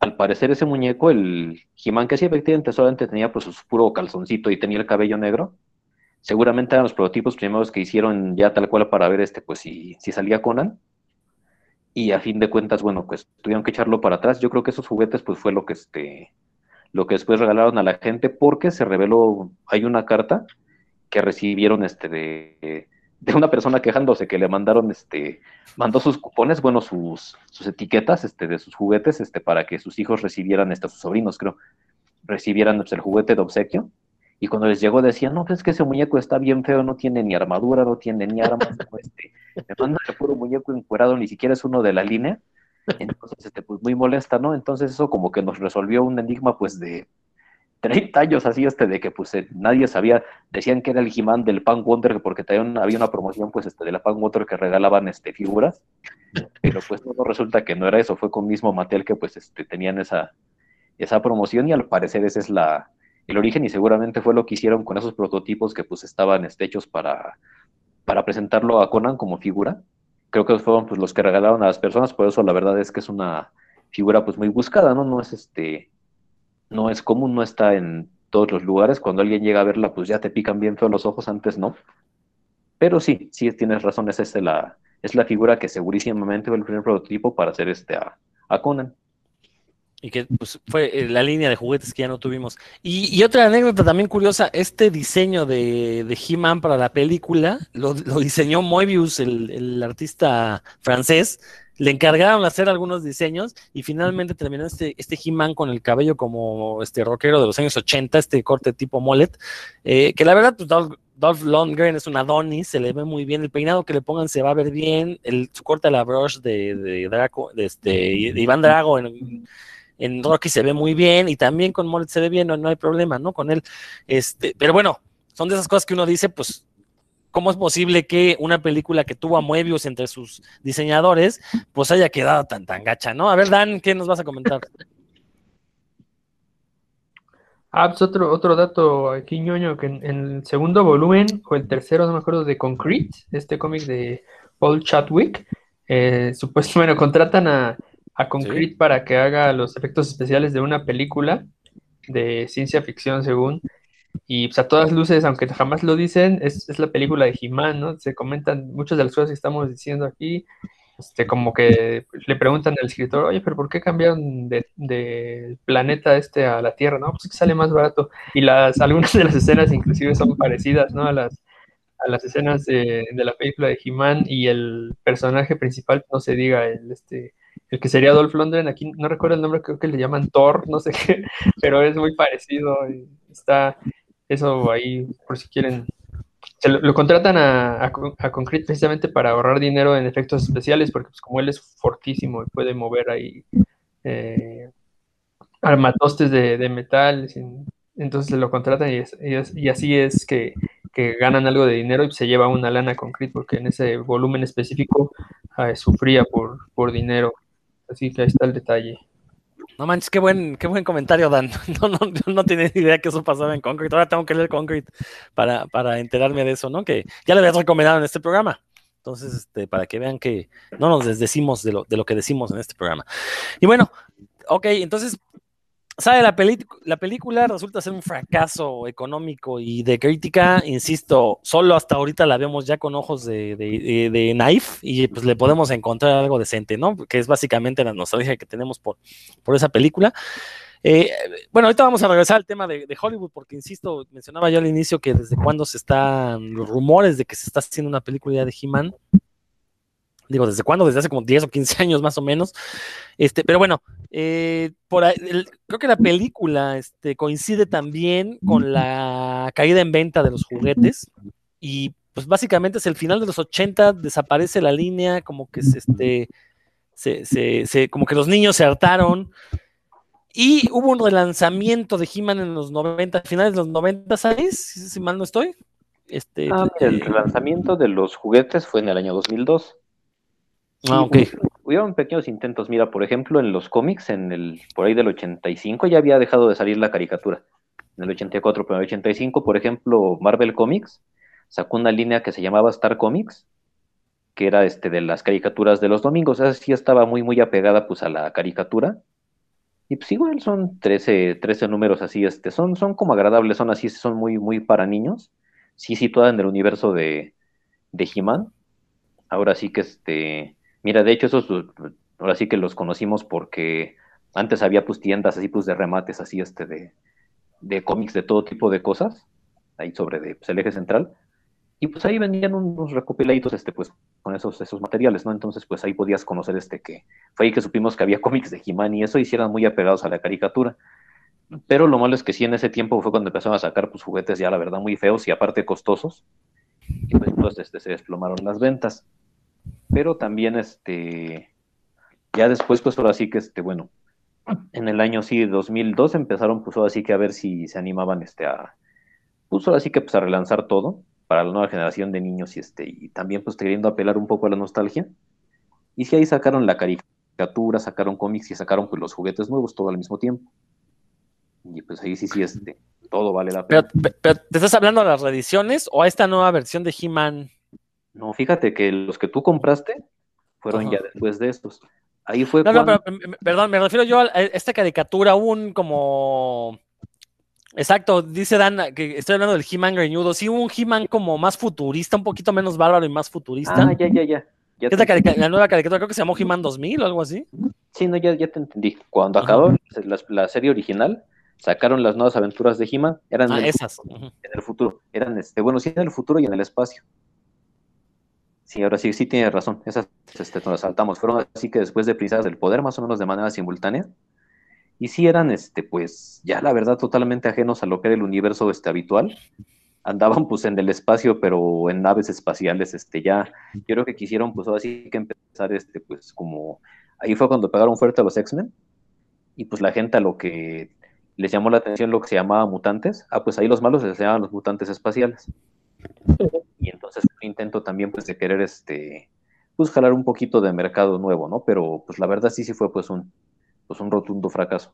Al parecer ese muñeco, el Jimán que sí efectivamente solamente tenía pues su puro calzoncito y tenía el cabello negro, seguramente eran los prototipos primeros que hicieron ya tal cual para ver este, pues si, si salía Conan. Y a fin de cuentas, bueno, pues tuvieron que echarlo para atrás. Yo creo que esos juguetes, pues fue lo que este, lo que después regalaron a la gente, porque se reveló, hay una carta que recibieron este de, una persona quejándose que le mandaron este, mandó sus cupones, bueno, sus, sus etiquetas este, de sus juguetes, este, para que sus hijos recibieran, este, sus sobrinos, creo, recibieran pues, el juguete de obsequio y cuando les llegó decían, no, pues es que ese muñeco está bien feo, no tiene ni armadura, no tiene ni armas, [laughs] este, me mandan el puro muñeco encuerado, ni siquiera es uno de la línea. Entonces, este, pues muy molesta, ¿no? Entonces eso como que nos resolvió un enigma, pues de 30 años así, este, de que pues eh, nadie sabía, decían que era el he del Pan Wonder, porque también había una promoción, pues, este, de la Pan Wonder que regalaban, este, figuras, pero pues no, resulta que no era eso, fue con mismo Mattel que, pues, este, tenían esa, esa promoción y al parecer esa es la, el origen y seguramente fue lo que hicieron con esos prototipos que pues estaban este, hechos para, para presentarlo a Conan como figura. Creo que fueron pues los que regalaron a las personas, por eso la verdad es que es una figura pues muy buscada, ¿no? No es este, no es común, no está en todos los lugares. Cuando alguien llega a verla, pues ya te pican bien feo los ojos, antes no. Pero sí, sí tienes razón, es este la, es la figura que segurísimamente fue el primer prototipo para hacer este a, a Conan y que pues, fue eh, la línea de juguetes que ya no tuvimos. Y, otra anécdota también curiosa, este diseño de, de He-Man para la película lo, diseñó Moebius, el, artista francés. Le encargaron hacer algunos diseños y finalmente terminó este, este He-Man con el cabello como este rockero de los años 80, este corte tipo mullet, eh, que la verdad, pues Dolph, Lundgren es un Adonis, se le ve muy bien, el peinado que le pongan se va a ver bien, el, su corte a la brush de, de, Draco, de, este, de Iván Drago en, en Rocky se ve muy bien y también con Mollet se ve bien, no, no hay problema, ¿no? Con él. Este, pero bueno, son de esas cosas que uno dice, pues, ¿cómo es posible que una película que tuvo a Moebius entre sus diseñadores, pues haya quedado tan, tan gacha, ¿no? A ver, Dan, ¿qué nos vas a comentar? Ah, pues otro, otro dato aquí, ñoño, que en, el segundo volumen, o el tercero, no me acuerdo, de Concrete, este cómic de Paul Chadwick, eh, supuestamente, [laughs] bueno, contratan a a Concrete para que haga los efectos especiales de una película de ciencia ficción, según. Y pues a todas luces, aunque jamás lo dicen, es, la película de He-Man, ¿no? Se comentan muchas de las cosas que estamos diciendo aquí. Este, como que le preguntan al escritor, oye, pero ¿por qué cambiaron del de planeta este a la Tierra? No, pues que sale más barato. Y las, algunas de las escenas inclusive son parecidas, ¿no? A las, a las escenas de, de la película de He-Man y el personaje principal, no se diga, el, este, el que sería Dolph Lundgren, aquí no recuerdo el nombre, creo que le llaman Thor, no sé qué, [laughs] pero es muy parecido. está eso ahí, por si quieren. lo, contratan a, a, Concrete precisamente para ahorrar dinero en efectos especiales, porque pues, como él es fortísimo y puede mover ahí eh, armatostes de, metal, entonces lo contratan y, y, así es que, ganan algo de dinero y se lleva una lana Concrete, porque en ese volumen específico eh, sufría por, por dinero. Así que ahí está el detalle. No manches, qué buen, qué buen comentario, Dan. [laughs] No, no, no tenía idea que eso pasaba en Concrete. Ahora tengo que leer Concrete para, para enterarme de eso, ¿no? Que ya le habías recomendado en este programa. Entonces, este, para que vean que no nos desdecimos de lo, de lo que decimos en este programa. Y bueno, ok, entonces sale la, la película, resulta ser un fracaso económico y de crítica, insisto, solo hasta ahorita la vemos ya con ojos de, de, de, Knife y pues le podemos encontrar algo decente, ¿no? Que es básicamente la nostalgia que tenemos por, por esa película. Eh, bueno, ahorita vamos a regresar al tema de, Hollywood, porque insisto, mencionaba yo al inicio que desde cuándo se están los rumores de que se está haciendo una película de He-Man. Digo, ¿desde cuándo? Desde hace como 10 o 15 [laughs] años más o menos. Este, pero bueno, eh, por creo que la película este, coincide también con la caída en venta de los juguetes. Y pues básicamente es el final de los 80, desaparece la línea, como que se, este, se, se como que los niños se hartaron. Y hubo un relanzamiento de He-Man en los 90, finales de los 90, ¿sabes? Si mal no estoy. Este, ah, el relanzamiento de los juguetes fue en el año 2002. Ah, ok. Hubieron pequeños intentos. Mira, por ejemplo, en los cómics, en el por ahí del 85 ya había dejado de salir la caricatura. En el 84, pero en el 85, por ejemplo, Marvel Comics sacó una línea que se llamaba Star Comics, que era este de las caricaturas de los domingos. Esa sí estaba muy, muy apegada pues a la caricatura y pues igual son 13, 13 números así, este, son, son como agradables, son así, son muy, muy para niños. Sí situada en el universo de, de He-Man. Ahora sí que este, mira, de hecho esos, ahora sí que los conocimos porque antes había pues tiendas así pues de remates así este de, de cómics de todo tipo de cosas, ahí sobre pues, el eje central. Y pues ahí vendían unos recopiladitos, este, pues, con esos, esos materiales, ¿no? Entonces, pues ahí podías conocer este que fue ahí que supimos que había [laughs] cómics de He-Man y eso hicieran muy apegados a la caricatura. Pero lo malo es que sí, en ese tiempo fue cuando empezaron a sacar pues juguetes ya, la verdad, muy feos y aparte costosos. Y pues entonces este, se desplomaron las ventas. Pero también, este, ya después, pues ahora sí que, este, bueno, en el año sí, 2002 empezaron pues ahora sí que a ver si se animaban, este, a, pues ahora sí que pues a relanzar todo para la nueva generación de niños y este y también pues queriendo apelar un poco a la nostalgia. Y si ahí sacaron la caricatura, sacaron cómics y sacaron pues los juguetes nuevos todo al mismo tiempo. Y pues ahí sí sí este todo vale la pena. Pero, ¿te estás hablando de las reediciones o a esta nueva versión de He-Man? No, fíjate que los que tú compraste fueron ya después de estos. Ahí fue no, no, pero, perdón, me refiero yo a esta caricatura, un como Exacto, dice Dan que estoy hablando del He-Man greñudo. Sí, un He-Man como más futurista, un poquito menos bárbaro y más futurista. Ah, ya, ya, ya. la, nueva caricatura creo que se llamó He-Man 2000 o algo así. Sí, no, ya, ya te entendí. Cuando acabó la, serie original, sacaron las nuevas aventuras de He-Man. Eran ah, esas. en el futuro. Eran, este, bueno, sí, en el futuro y en el espacio. Sí, ahora sí, sí tiene razón. Esas este, nos las saltamos. Fueron así que después de Princesas del Poder, más o menos de manera simultánea y si eran, este, pues, ya la verdad, totalmente ajenos a lo que era el universo este, habitual. Andaban, pues, en el espacio, pero en naves espaciales, este, ya, yo creo que quisieron, pues, ahora sí que empezar, este, pues, como, ahí fue cuando pegaron fuerte a los X-Men, y pues la gente a lo que les llamó la atención lo que se llamaba mutantes, ah, pues ahí los malos se llamaban los mutantes espaciales. Y entonces intento también, pues, de querer, este, pues, jalar un poquito de mercado nuevo, ¿no? Pero, pues, la verdad sí, sí fue, pues, un, pues un rotundo fracaso.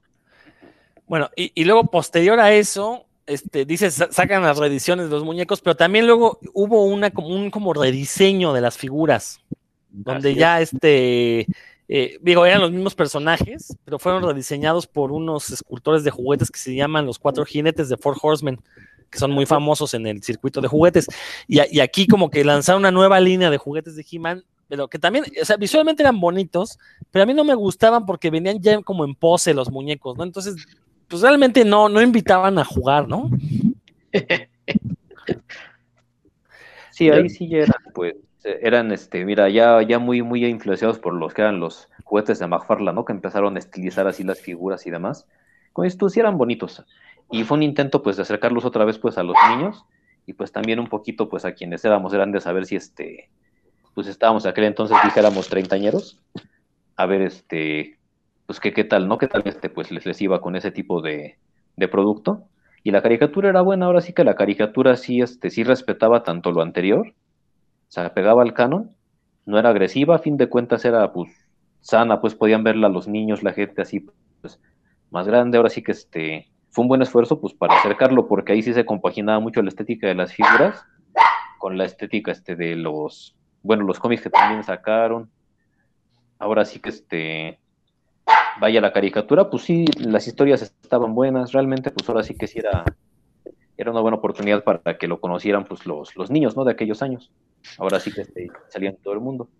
Bueno, y, luego posterior a eso, este, dices, sacan las reediciones de los muñecos, pero también luego hubo una como un como rediseño de las figuras, donde ya este, eh, digo, eran los mismos personajes, pero fueron rediseñados por unos escultores de juguetes que se llaman los cuatro jinetes de Four Horsemen, que son muy famosos en el circuito de juguetes. Y, y aquí como que lanzaron una nueva línea de juguetes de He-Man pero que también, o sea, visualmente eran bonitos, pero a mí no me gustaban porque venían ya como en pose los muñecos, ¿no? Entonces, pues realmente no, no invitaban a jugar, ¿no? [laughs] Sí, ahí sí ya eran, pues, eran, este, mira, ya, ya muy, muy influenciados por los que eran los juguetes de McFarlane, ¿no? Que empezaron a estilizar así las figuras y demás. Con esto sí eran bonitos. Y fue un intento, pues, de acercarlos otra vez, pues, a los niños y, pues, también un poquito, pues, a quienes éramos grandes, a ver si, este, pues estábamos aquel entonces, dijéramos, treintañeros, a ver, este, pues qué, qué tal, ¿no? ¿Qué tal este, pues les, les iba con ese tipo de, producto? Y la caricatura era buena, ahora sí que la caricatura sí, este, sí respetaba tanto lo anterior, se apegaba al canon, no era agresiva, a fin de cuentas era pues sana, pues podían verla los niños, la gente así, pues más grande, ahora sí que este, fue un buen esfuerzo pues para acercarlo, porque ahí sí se compaginaba mucho la estética de las figuras con la estética este de los bueno, los cómics que también sacaron. Ahora sí que este, vaya la caricatura, pues sí, las historias estaban buenas, realmente pues ahora sí que sí era, era una buena oportunidad para que lo conocieran pues los, los niños, ¿no? De aquellos años. Ahora sí que este, salían todo el mundo.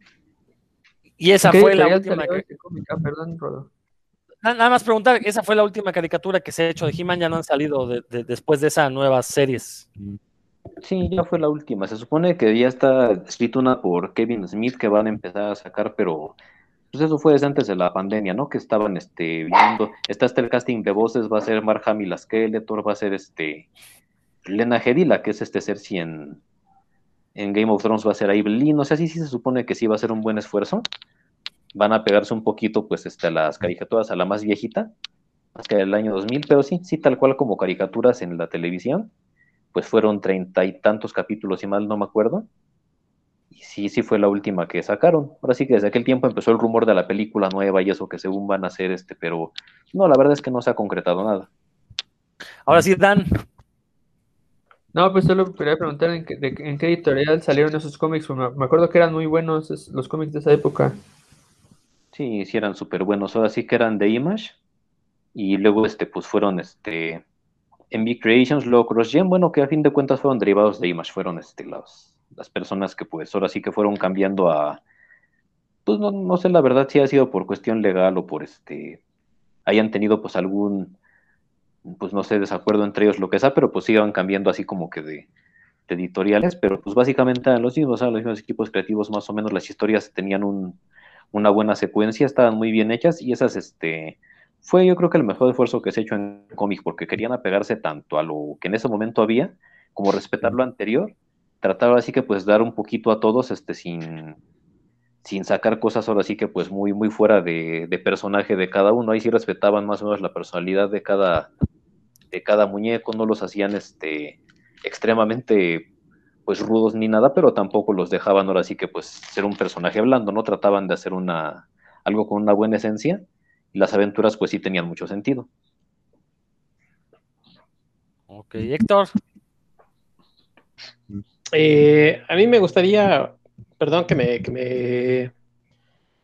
Y esa ¿Qué fue la última. salió que- ese cómic? Ah, perdón, Rodo. Na- Nada más preguntar, esa fue la última caricatura que se ha hecho de He-Man, ya no han salido de- de- después de esas nuevas series. Sí, ya fue la última. Se supone que ya está escrito una por Kevin Smith que van a empezar a sacar, pero pues eso fue desde antes de la pandemia, ¿no? Que estaban este, viendo. Está hasta el casting de voces, va a ser Mark Hamill, la Skeletor, va a ser este Lena Headey, la que es este Cersei en, en Game of Thrones, va a ser Evelyn. O sea, sí, sí se supone que sí va a ser un buen esfuerzo. Van a pegarse un poquito, pues, este, a las caricaturas, a la más viejita, más que del año 2000, pero sí, sí, tal cual como caricaturas en la televisión pues fueron treinta y tantos capítulos, si mal no me acuerdo. Y sí, sí fue la última que sacaron. Ahora sí que desde aquel tiempo empezó el rumor de la película nueva y eso que según van a hacer este, pero no, la verdad es que no se ha concretado nada. Ahora sí, Dan, No, pues solo quería preguntar en qué, de- en qué editorial salieron esos cómics. Me, me acuerdo que eran muy buenos los cómics de esa época. Sí, sí eran súper buenos. Ahora sí que eran de Image. Y luego este, pues fueron este MV Creations, luego CrossGen, bueno, que a fin de cuentas fueron derivados de Image, fueron este, las, personas que pues ahora sí que fueron cambiando a, pues no, no sé la verdad si ha sido por cuestión legal o por este, hayan tenido pues algún, pues no sé, desacuerdo entre ellos, lo que sea, pero pues iban cambiando así como que de, de editoriales, pero pues básicamente eran los mismos, eran los mismos equipos creativos, más o menos las historias tenían un, una buena secuencia, estaban muy bien hechas y esas, este, fue yo creo que el mejor esfuerzo que se ha hecho en cómic, porque querían apegarse tanto a lo que en ese momento había, como respetar lo anterior, tratar así que pues dar un poquito a todos, este, sin, sin sacar cosas ahora sí que pues muy, muy fuera de, de personaje de cada uno, ahí sí respetaban más o menos la personalidad de cada, de cada muñeco, no los hacían este, extremadamente pues rudos ni nada, pero tampoco los dejaban ahora sí que pues ser un personaje blando, no trataban de hacer una, algo con una buena esencia, y las aventuras pues sí tenían mucho sentido. Ok, Héctor. Eh, a mí me gustaría, perdón que me, que me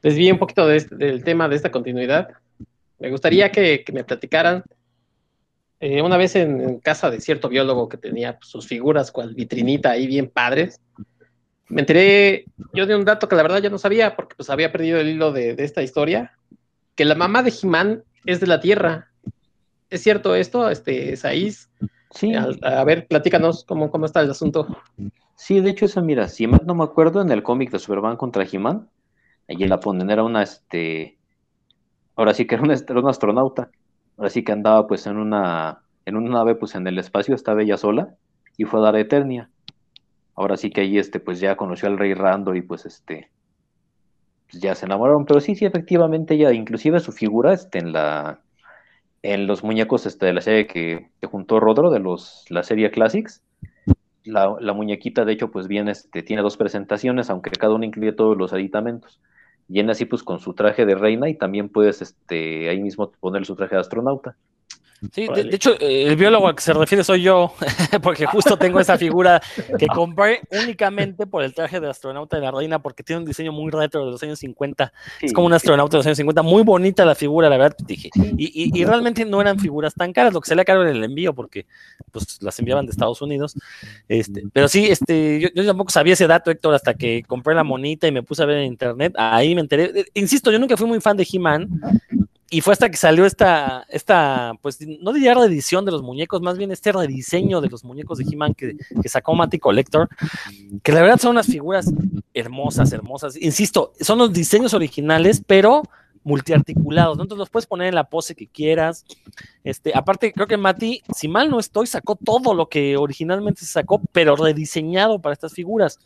desvíe un poquito de este- del tema de esta continuidad. Me gustaría que, que me platicaran eh, una vez en, en casa de cierto biólogo que tenía pues, sus figuras cual vitrinita ahí bien padres. Me enteré yo de un dato que la verdad yo no sabía porque pues había perdido el hilo de, de esta historia, que la mamá de Jimán es de la Tierra. ¿Es cierto esto, este, Saiz? Sí, A, a ver, platícanos cómo, cómo está el asunto. sí, de hecho esa, mira, si mal no me acuerdo, en el cómic de Superman contra He-Man, allí la ponen, era una, este, ahora sí que era un, era un astronauta, ahora sí que andaba pues en una, en una nave pues en el espacio, estaba ella sola, y fue a dar a Eternia. Ahora sí que ahí, este, pues ya conoció al rey Randor y pues este, pues ya se enamoraron, pero sí, sí, efectivamente ella, inclusive su figura, este, en la, en los muñecos este, de la serie que, que juntó Rodro, de los, la serie Classics, la, la muñequita de hecho pues viene, este, tiene dos presentaciones, aunque cada una incluye todos los aditamentos. Viene así pues con su traje de reina y también puedes este, ahí mismo poner su traje de astronauta. Sí, de, hecho, eh, el biólogo al que se refiere soy yo, [laughs] porque justo tengo esa figura [laughs] que compré únicamente por el traje de astronauta de la reina, porque tiene un diseño muy retro de los años 50. Sí, Es como un astronauta de los años 50, muy bonita la figura, la verdad, dije. Y, y- y realmente no eran figuras tan caras, lo que salía caro era el envío, porque pues las enviaban de Estados Unidos. Este, pero sí, este, yo, yo tampoco sabía ese dato, Héctor, hasta que compré la monita y me puse a ver en internet. Ahí me enteré. Eh, Insisto, yo nunca fui muy fan de He-Man. Y fue hasta que salió esta, esta, pues no diría reedición de los muñecos, más bien este rediseño de los muñecos de He-Man que, que sacó Matty Collector, que la verdad son unas figuras hermosas, hermosas. Insisto, son los diseños originales, pero multiarticulados, ¿no? Entonces los puedes poner en la pose que quieras. Este, aparte, creo que Mati, si mal no estoy, sacó todo lo que originalmente se sacó, pero rediseñado para estas figuras.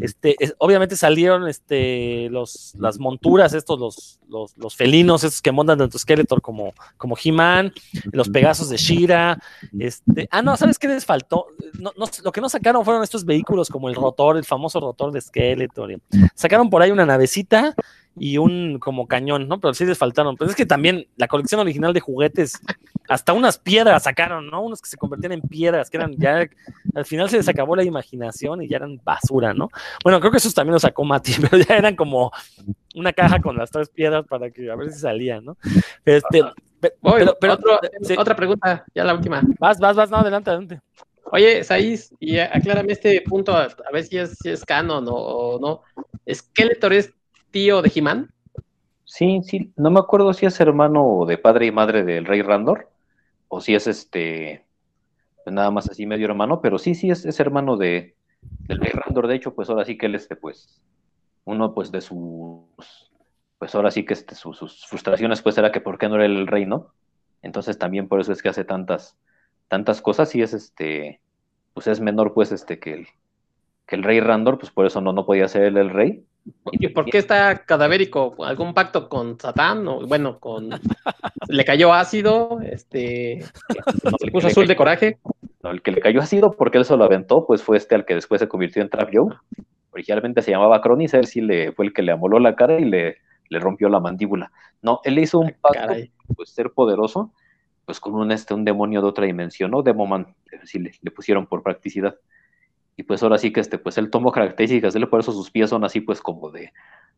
Este, es- obviamente salieron este, los, las monturas, estos, los, los, los felinos, estos que montan tu Skeletor como, como He-Man, los Pegasos de Shira. Este, ah, no, ¿sabes qué les faltó? No, no, lo que no sacaron fueron estos vehículos como el rotor, el famoso rotor de Skeletor. Sacaron por ahí una navecita y un como cañón, ¿no? Pero sí les faltaron. Pero es que también la colección original de juguetes, hasta unas piedras sacaron, ¿no? Unos que se convertían en piedras, que eran ya, al final se les acabó la imaginación y ya eran basura, ¿no? Bueno, creo que esos también los sacó Mati, [laughs] pero ya eran como una caja con las tres piedras para que a ver si salían, ¿no? Este, Voy, pero, pero- otro- sí. Otra pregunta, ya la última. vas, vas, vas, no, adelante, adelante. Oye, Saiz, y aclárame este punto, a, a ver si es, si es canon o, o no. ¿Skeletor es tío de He-Man? Sí, sí, no me acuerdo si es hermano de padre y madre del rey Randor, o si es este, nada más así medio hermano, pero sí, sí es, es hermano de, del rey Randor, de hecho, pues ahora sí que él este, pues, uno pues de sus, pues ahora sí que este, su- sus frustraciones pues era que por qué no era el rey, ¿no? Entonces también por eso es que hace tantas, tantas cosas y es este, pues es menor pues este que el, que el rey Randor, pues por eso no, no podía ser él el rey. ¿Y por qué está cadavérico? ¿Algún pacto con Satán? O, bueno, con [laughs] le cayó ácido, este No, se el puso azul de coraje. No, el que le cayó ácido porque él se lo aventó, pues fue este al que después se convirtió en Trap Joe. Originalmente se llamaba Cronis, él sí le, fue el que le amoló la cara y le, le rompió la mandíbula. No, él le hizo un pacto, Caray. pues ser poderoso, pues con un, este, un demonio de otra dimensión, ¿no? Demoman, sí le, le pusieron por practicidad. Y pues ahora sí que este, pues él tomó características él, por eso sus pies son así, pues como de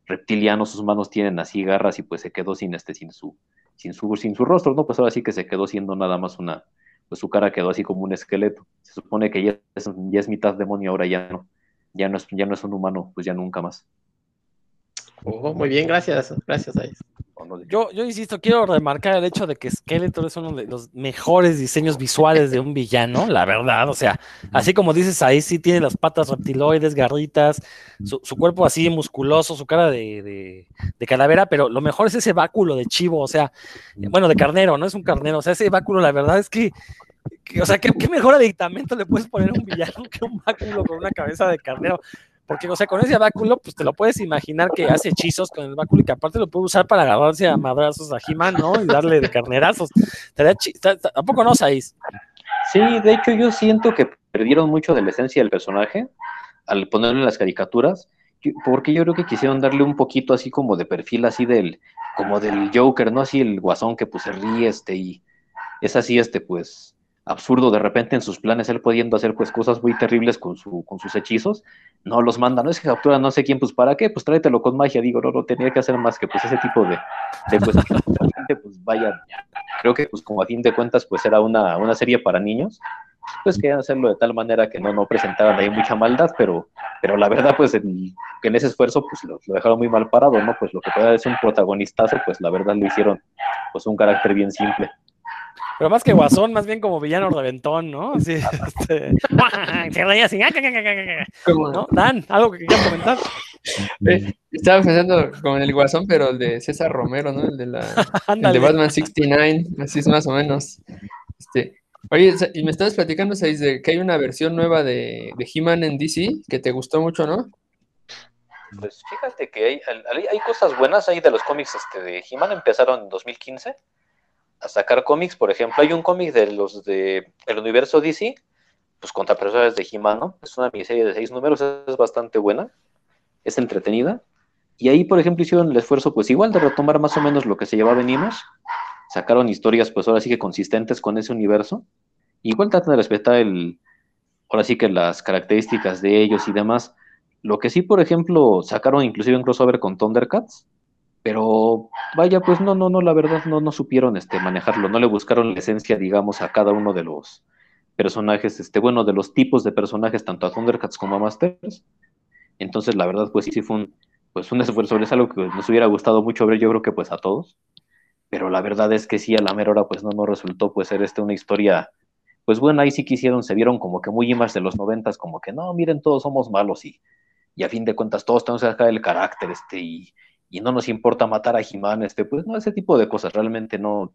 reptilianos, sus manos tienen así garras y pues se quedó sin este, sin su, sin su, sin su rostro, ¿no? Pues ahora sí que se quedó siendo nada más una, pues su cara quedó así como un esqueleto. Se supone que ya es, ya es mitad demonio, ahora ya no, ya no es, ya no es un humano, pues ya nunca más. Oh, muy bien, gracias. Gracias. ¿O no? Yo, yo insisto, quiero remarcar el hecho de que Skeletor es uno de los mejores diseños visuales de un villano, la verdad. O sea, así como dices ahí, sí tiene las patas reptiloides, garritas, su, su cuerpo así musculoso, su cara de, de- de calavera, pero lo mejor es ese báculo de chivo, o sea, bueno, de carnero, no es un carnero, o sea, ese báculo, la verdad es que, que, o sea, ¿qué, qué mejor aditamento le puedes poner a un villano que un báculo con una cabeza de carnero? Porque, o sea, con ese báculo, pues te lo puedes imaginar que hace hechizos con el báculo y que aparte lo puede usar para agarrarse a madrazos a He-Man, ¿no? Y darle de carnerazos. Estaría chi- está- está- ¿A poco no, Saiz? Sí, de hecho yo siento que perdieron mucho de la esencia del personaje al ponerlo en las caricaturas, porque yo creo que quisieron darle un poquito así como de perfil así del, como del Joker, ¿no? Así el guasón que pues se ríe este y es así este pues absurdo de repente en sus planes él pudiendo hacer pues cosas muy terribles con, su, con sus hechizos, no los manda, no es que captura no sé quién, pues para qué, pues tráetelo con magia, digo, no, no tenía que hacer más que pues ese tipo de, de pues, vaya, creo que pues como a fin de cuentas pues era una, una serie para niños, pues querían hacerlo de tal manera que no, no presentaran ahí mucha maldad, pero, pero la verdad pues en, en ese esfuerzo pues lo, dejaron muy mal parado, ¿no? Pues lo que puede ser un protagonistazo, pues la verdad lo hicieron pues un carácter bien simple. Pero más que guasón, más bien como villano reventón, ¿no? Así, este, [laughs] se reía así, Como- ¿no? Dan, ¿algo que quieras comentar? [laughs] eh, estaba pensando como en el Guasón, pero el de César Romero, ¿no? El de la, [laughs] el de. Batman 69, así es más o menos. Este, oye, y me estabas platicando, Saiz, de que hay una versión nueva de, de He-Man en DC que te gustó mucho, ¿no? Pues fíjate que hay, hay- hay cosas buenas ahí de los cómics este, de He-Man, empezaron en 2015 a sacar cómics, por ejemplo, hay un cómic de los de el universo DC, pues contra personajes de ¿no? Es una miniserie de seis números, es bastante buena, es entretenida, y ahí, por ejemplo, hicieron el esfuerzo, pues igual de retomar más o menos lo que se llevaba en Image, sacaron historias, pues ahora sí que consistentes con ese universo, igual tratan de respetar el, ahora sí que las características de ellos y demás, lo que sí, por ejemplo, sacaron inclusive un crossover con Thundercats, pero vaya, pues no, no, no, la verdad no, no supieron este, manejarlo, no le buscaron la esencia, digamos, a cada uno de los personajes, este, bueno, de los tipos de personajes, tanto a Thundercats como a Masters. Entonces, la verdad, pues sí, fue un, pues un esfuerzo, es algo que nos hubiera gustado mucho ver, yo creo que pues a todos, pero la verdad es que sí, a la mera hora, pues no, no resultó pues ser este una historia, pues bueno, ahí sí quisieron, se vieron como que muy imas de los noventas, como que no, miren, todos somos malos y, y a fin de cuentas todos tenemos sacar el carácter, este, y, y no nos importa matar a He-Man, este, pues no, ese tipo de cosas, realmente no,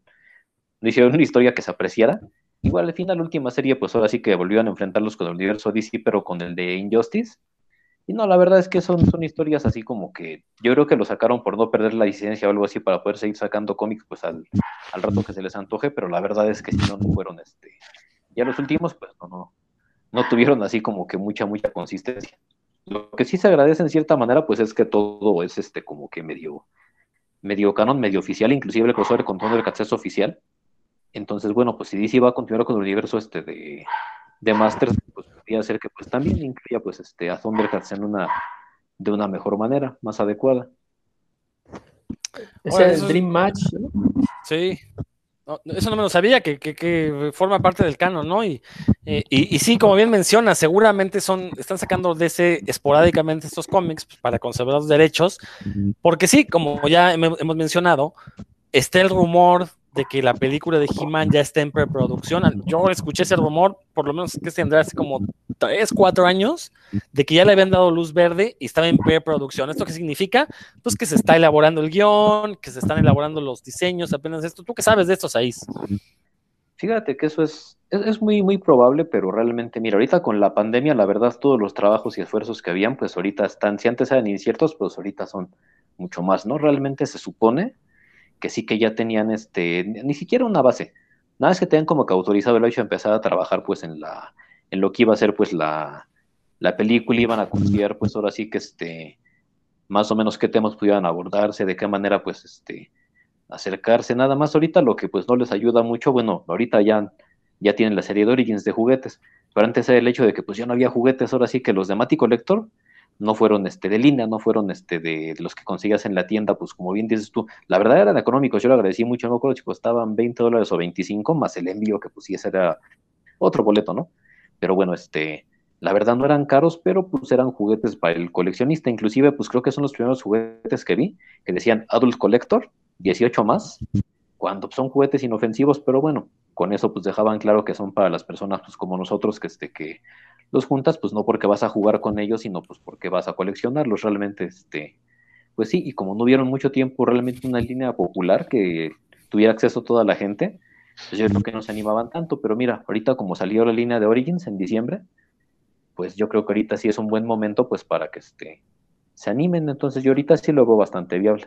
no hicieron una historia que se apreciara. Igual al final, la última serie, pues ahora sí que volvieron a enfrentarlos con el universo DC, pero con el de Injustice. Y no, la verdad es que son, son historias así como que yo creo que lo sacaron por no perder la licencia o algo así para poder seguir sacando cómics pues al, al rato que se les antoje, pero la verdad es que si no, no fueron este. Ya los últimos, pues no, no, no tuvieron así como que mucha, mucha consistencia. Lo que sí se agradece en cierta manera, pues es que todo es este como que medio, medio canon, medio oficial, inclusive el crossover con todo el acceso oficial. Entonces, bueno, pues si DC va a continuar con el universo este de, de Masters, pues podría ser que pues también incluya pues este a Thundercats en una de una mejor manera, más adecuada. Ese es el Dream Match, ¿no? Sí. No, eso no me lo sabía, que, que, que, forma parte del canon, ¿no? Y, eh, y, y, sí, como bien menciona, seguramente son, están sacando de ese esporádicamente estos cómics pues, para conservar los derechos, porque sí, como ya hemos mencionado, está el rumor de que la película de He-Man ya está en preproducción. Yo escuché ese rumor, por lo menos que tendrá hace como 3, 4 años, de que ya le habían dado luz verde y estaba en preproducción. ¿Esto qué significa? Pues que se está elaborando el guion, que se están elaborando los diseños, apenas esto. ¿Tú qué sabes de esto, Saiz? Fíjate que eso es, es, muy, muy probable, pero realmente, mira, ahorita con la pandemia, la verdad, todos los trabajos y esfuerzos que habían, pues ahorita están, si antes eran inciertos, pues ahorita son mucho más, ¿no? Realmente se supone que sí que ya tenían este, ni siquiera una base, nada es que tenían como que autorizado el hecho de empezar a trabajar pues en la, en lo que iba a ser pues la, la película, iban a considerar pues ahora sí que este, más o menos qué temas pudieran abordarse, de qué manera pues este, acercarse, nada más ahorita lo que pues no les ayuda mucho, bueno, ahorita ya, ya tienen la serie de Origins de juguetes, pero antes era el hecho de que pues ya no había juguetes, ahora sí que los de Mati Collector no fueron este, de línea, no fueron este, de los que conseguías en la tienda, pues como bien dices tú, la verdad eran económicos, yo lo agradecí mucho, no me acuerdo si costaban 20 dólares o 25, más el envío que pues sí, ese era otro boleto, ¿no? Pero bueno, este, la verdad no eran caros, pero pues eran juguetes para el coleccionista, inclusive pues creo que son los primeros juguetes que vi, que decían Adult Collector, 18 más, cuando son juguetes inofensivos, pero bueno, con eso pues dejaban claro que son para las personas pues como nosotros que, este, que los juntas, pues no porque vas a jugar con ellos, sino pues porque vas a coleccionarlos. Realmente, este, pues sí, y como no vieron mucho tiempo realmente una línea popular que tuviera acceso a toda la gente, pues yo creo que no se animaban tanto, pero mira, ahorita como salió la línea de Origins en diciembre, pues yo creo que ahorita sí es un buen momento pues para que este, se animen, entonces yo ahorita sí lo veo bastante viable.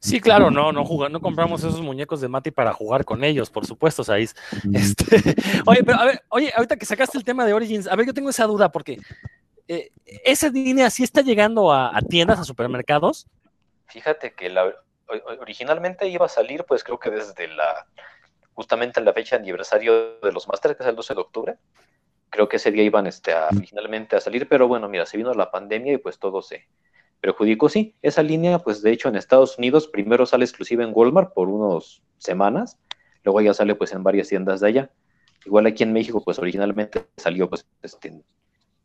Sí, claro, no, no jugamos, no compramos esos muñecos de Mati para jugar con ellos, por supuesto, Saiz. Este, [laughs] oye, pero a ver, oye, ahorita que sacaste el tema de Origins, a ver, yo tengo esa duda porque eh, esa línea sí está llegando a, a, tiendas, a supermercados. Fíjate que la, originalmente iba a salir, pues creo que desde la, justamente la fecha de aniversario de los Masters, que es el 12 de octubre. Creo que ese día iban este, a, originalmente a salir, pero bueno, mira, se vino la pandemia y pues todo se, perjudicó, sí. Esa línea, pues de hecho en Estados Unidos primero sale exclusiva en Walmart por unas semanas, luego ya sale pues en varias tiendas de allá. Igual aquí en México, pues originalmente salió pues este, en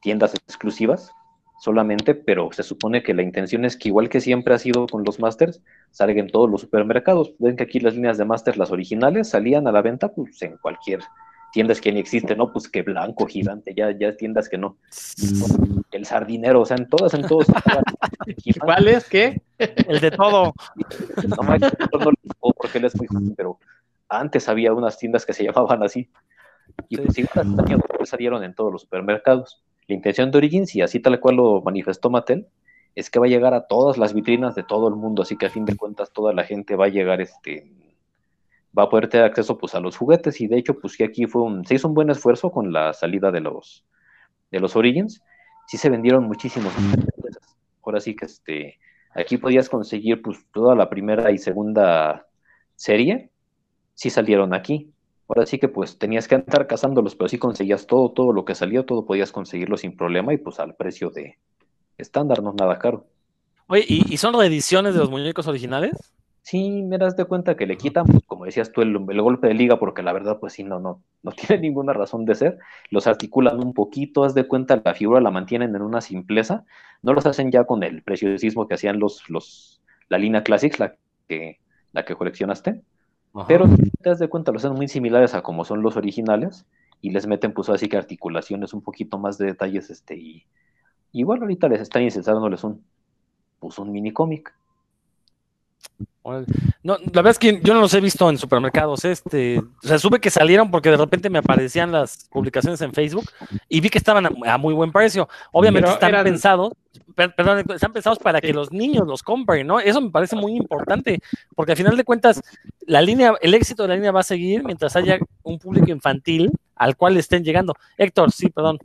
tiendas exclusivas solamente, pero se supone que la intención es que igual que siempre ha sido con los Masters, salgan en todos los supermercados. Ven que aquí las líneas de Masters, las originales, salían a la venta pues en cualquier tiendas que ni existen, ¿no? Pues que blanco, gigante, ya, ya tiendas que no. El sardinero, o sea, en todas, en todos. [laughs] ¿Cuál es? ¿Qué? El de todo. [laughs] No, no, no porque él es muy joven, pero antes había unas tiendas que se llamaban así. Y pues igual también salieron en todos los supermercados. La intención de Origins, y así tal cual lo manifestó Mattel, es que va a llegar a todas las vitrinas de todo el mundo, así que a fin de cuentas toda la gente va a llegar este va a poder tener acceso pues a los juguetes. Y de hecho pues que aquí fue un, se hizo un buen esfuerzo con la salida de los de los Origins, sí se vendieron muchísimos ahora sí que este aquí podías conseguir pues toda la primera y segunda serie, sí salieron aquí. Ahora sí que pues tenías que andar cazándolos, pero sí conseguías todo, todo lo que salió, todo podías conseguirlo sin problema y pues al precio de estándar, no nada caro. Oye, ¿y, ¿y son reediciones de los muñecos originales? Sí, me das de cuenta que le quitan, pues, como decías tú, el, el, golpe de liga, porque la verdad, pues sí, no, no, no [laughs] tiene ninguna razón de ser. Los articulan un poquito, haz de cuenta, la figura la mantienen en una simpleza. No los hacen ya con el preciosismo que hacían los, los, la línea Classics, la que, la que coleccionaste. Pero te das de cuenta, los hacen muy similares a como son los originales y les meten, pues así que articulaciones, un poquito más de detalles, este, y igual ahorita les están insertándoles un, pues un mini cómic. No, la verdad es que yo no los he visto en supermercados. Este, o sea, supe que salieron porque de repente me aparecían las publicaciones en Facebook y vi que estaban a, a muy buen precio. Obviamente Pero están eran... pensados, per, perdón, están pensados para que los niños los compren, ¿no? Eso me parece muy importante, porque al final de cuentas, la línea, el éxito de la línea va a seguir mientras haya un público infantil al cual estén llegando. Héctor, sí, perdón.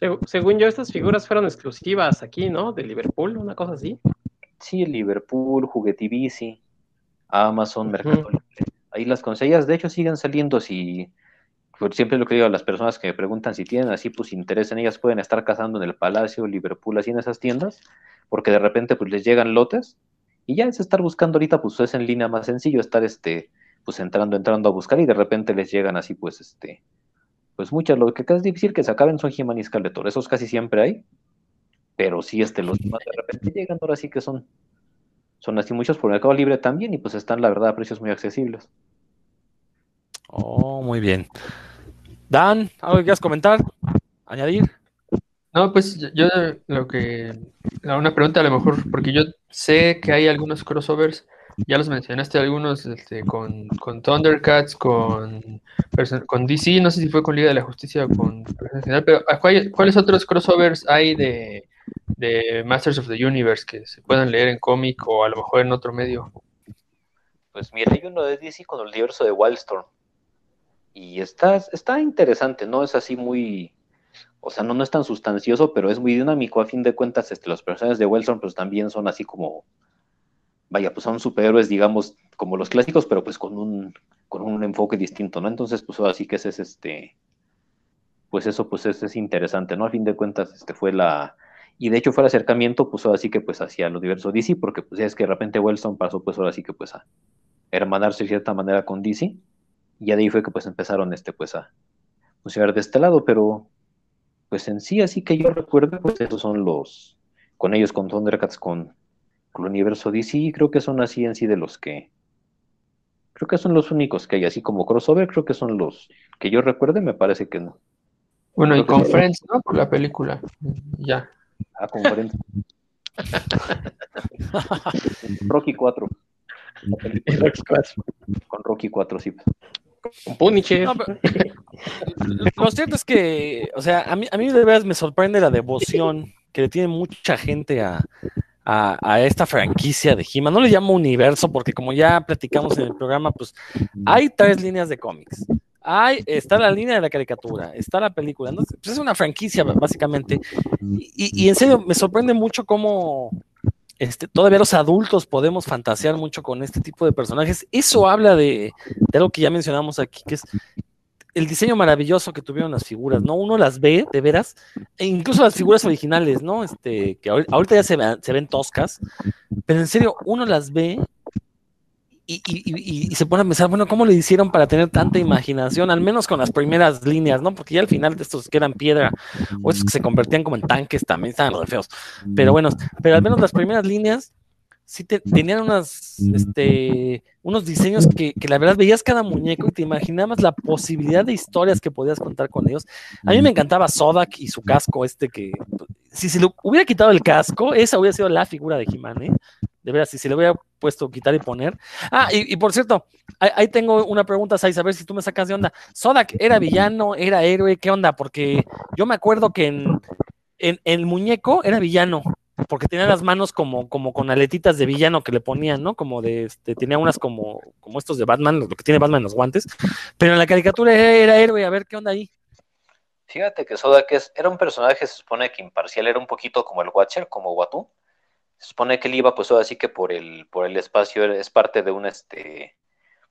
Seg- según yo, estas figuras fueron exclusivas aquí, ¿no? De Liverpool, una cosa así. Sí, Liverpool, Juguetivici, Amazon. Mercado Libre. Ahí las conseguías, de hecho siguen saliendo si siempre lo que digo a las personas que me preguntan si tienen así pues interés en ellas pueden estar cazando en el Palacio, Liverpool, así en esas tiendas, porque de repente pues les llegan lotes y ya es estar buscando ahorita pues es en línea más sencillo estar este pues entrando, entrando a buscar y de repente les llegan así pues este pues muchas, lo que es difícil que se acaben son He-Man y Skeletor, esos casi siempre hay, pero sí este los demás de repente llegan, ahora sí que son son así muchos por Mercado Libre también y pues están la verdad a precios muy accesibles. Oh, muy bien. Dan, ¿algo que quieras comentar? ¿Añadir? No, pues yo, lo que, una pregunta a lo mejor, porque yo sé que hay algunos crossovers, ya los mencionaste algunos este, con, con Thundercats, con, con DC, no sé si fue con Liga de la Justicia o con General, pero ¿a cuál- ¿cuáles otros crossovers hay de, de Masters of the Universe que se puedan leer en cómic o a lo mejor en otro medio? Pues mira, hay uno de DC con el universo de Wildstorm. Y está, está interesante, ¿no? Es así muy. O sea, no, no es tan sustancioso, pero es muy dinámico. A fin de cuentas, este, los personajes de Wildstorm pues también son así como. Vaya, pues son superhéroes, digamos, como los clásicos, pero pues con un, con un enfoque distinto, ¿no? Entonces, pues así que ese es este. Pues eso, pues es, es interesante, ¿no? A fin de cuentas, este fue la. Y de hecho fue el acercamiento, pues ahora sí que pues hacia el universo DC, porque pues ya es que de repente Wildstorm pasó, pues ahora sí que pues a hermanarse de cierta manera con DC. Y ya de ahí fue que pues empezaron este pues a funcionar de este lado, pero pues en sí, así que yo recuerdo, pues esos son los, con ellos, con Thundercats, con, con el universo DC, creo que son así en sí de los que, creo que son los únicos que hay, así como crossover, creo que son los que yo recuerde, me parece que no. Bueno, y Creo con. Friends, ¿no? Por la película. Ya. Ah, conferencia. [laughs] Rocky 4. Con Rocky 4, sí. Con Punisher. No, pero- Lo cierto es que, o sea, a mí, a mí de veras me sorprende la devoción que le tiene mucha gente a, a, a esta franquicia de He-Man. No le llamo universo porque como ya platicamos en el programa, pues hay tres líneas de cómics. Hay, está la línea de la caricatura, está la película. ¿no? Pues es una franquicia básicamente. Y, y- en serio, me sorprende mucho cómo este, todavía los adultos podemos fantasear mucho con este tipo de personajes. Eso habla de, de algo que ya mencionamos aquí, que es el diseño maravilloso que tuvieron las figuras, ¿no? Uno las ve, de veras, e incluso las figuras originales, ¿no? Este, que ahori- ahorita ya se ven toscas, pero en serio, uno las ve y, y- y- se pone a pensar, bueno, ¿cómo le hicieron para tener tanta imaginación? Al menos con las primeras líneas, ¿no? Porque ya al final de estos que eran piedra, o esos que se convertían como en tanques también estaban re feos. Pero bueno, pero al menos las primeras líneas sí te- tenían unas, este, unos diseños que, que la verdad veías cada muñeco y te imaginabas la posibilidad de historias que podías contar con ellos. A mí me encantaba Sodak y su casco este que, si se le hubiera quitado el casco, esa hubiera sido la figura de He-Man, ¿eh? De veras, si se le hubiera puesto quitar y poner. Ah, y, por cierto, ahí, tengo una pregunta, Sais, a ver si tú me sacas de onda. Sodak era villano, era héroe, ¿qué onda? Porque yo me acuerdo que en, el muñeco era villano, porque tenía las manos como, como con aletitas de villano que le ponían, ¿no? Como de, este, tenía unas como, como estos de Batman, lo que tiene Batman en los guantes, pero en la caricatura era héroe, a ver qué onda ahí. Fíjate que Soda que es, era un personaje, se supone que imparcial, era un poquito como el Watcher, como Watu. Se supone que él iba, pues, así que por el, por el espacio, es parte de un, este,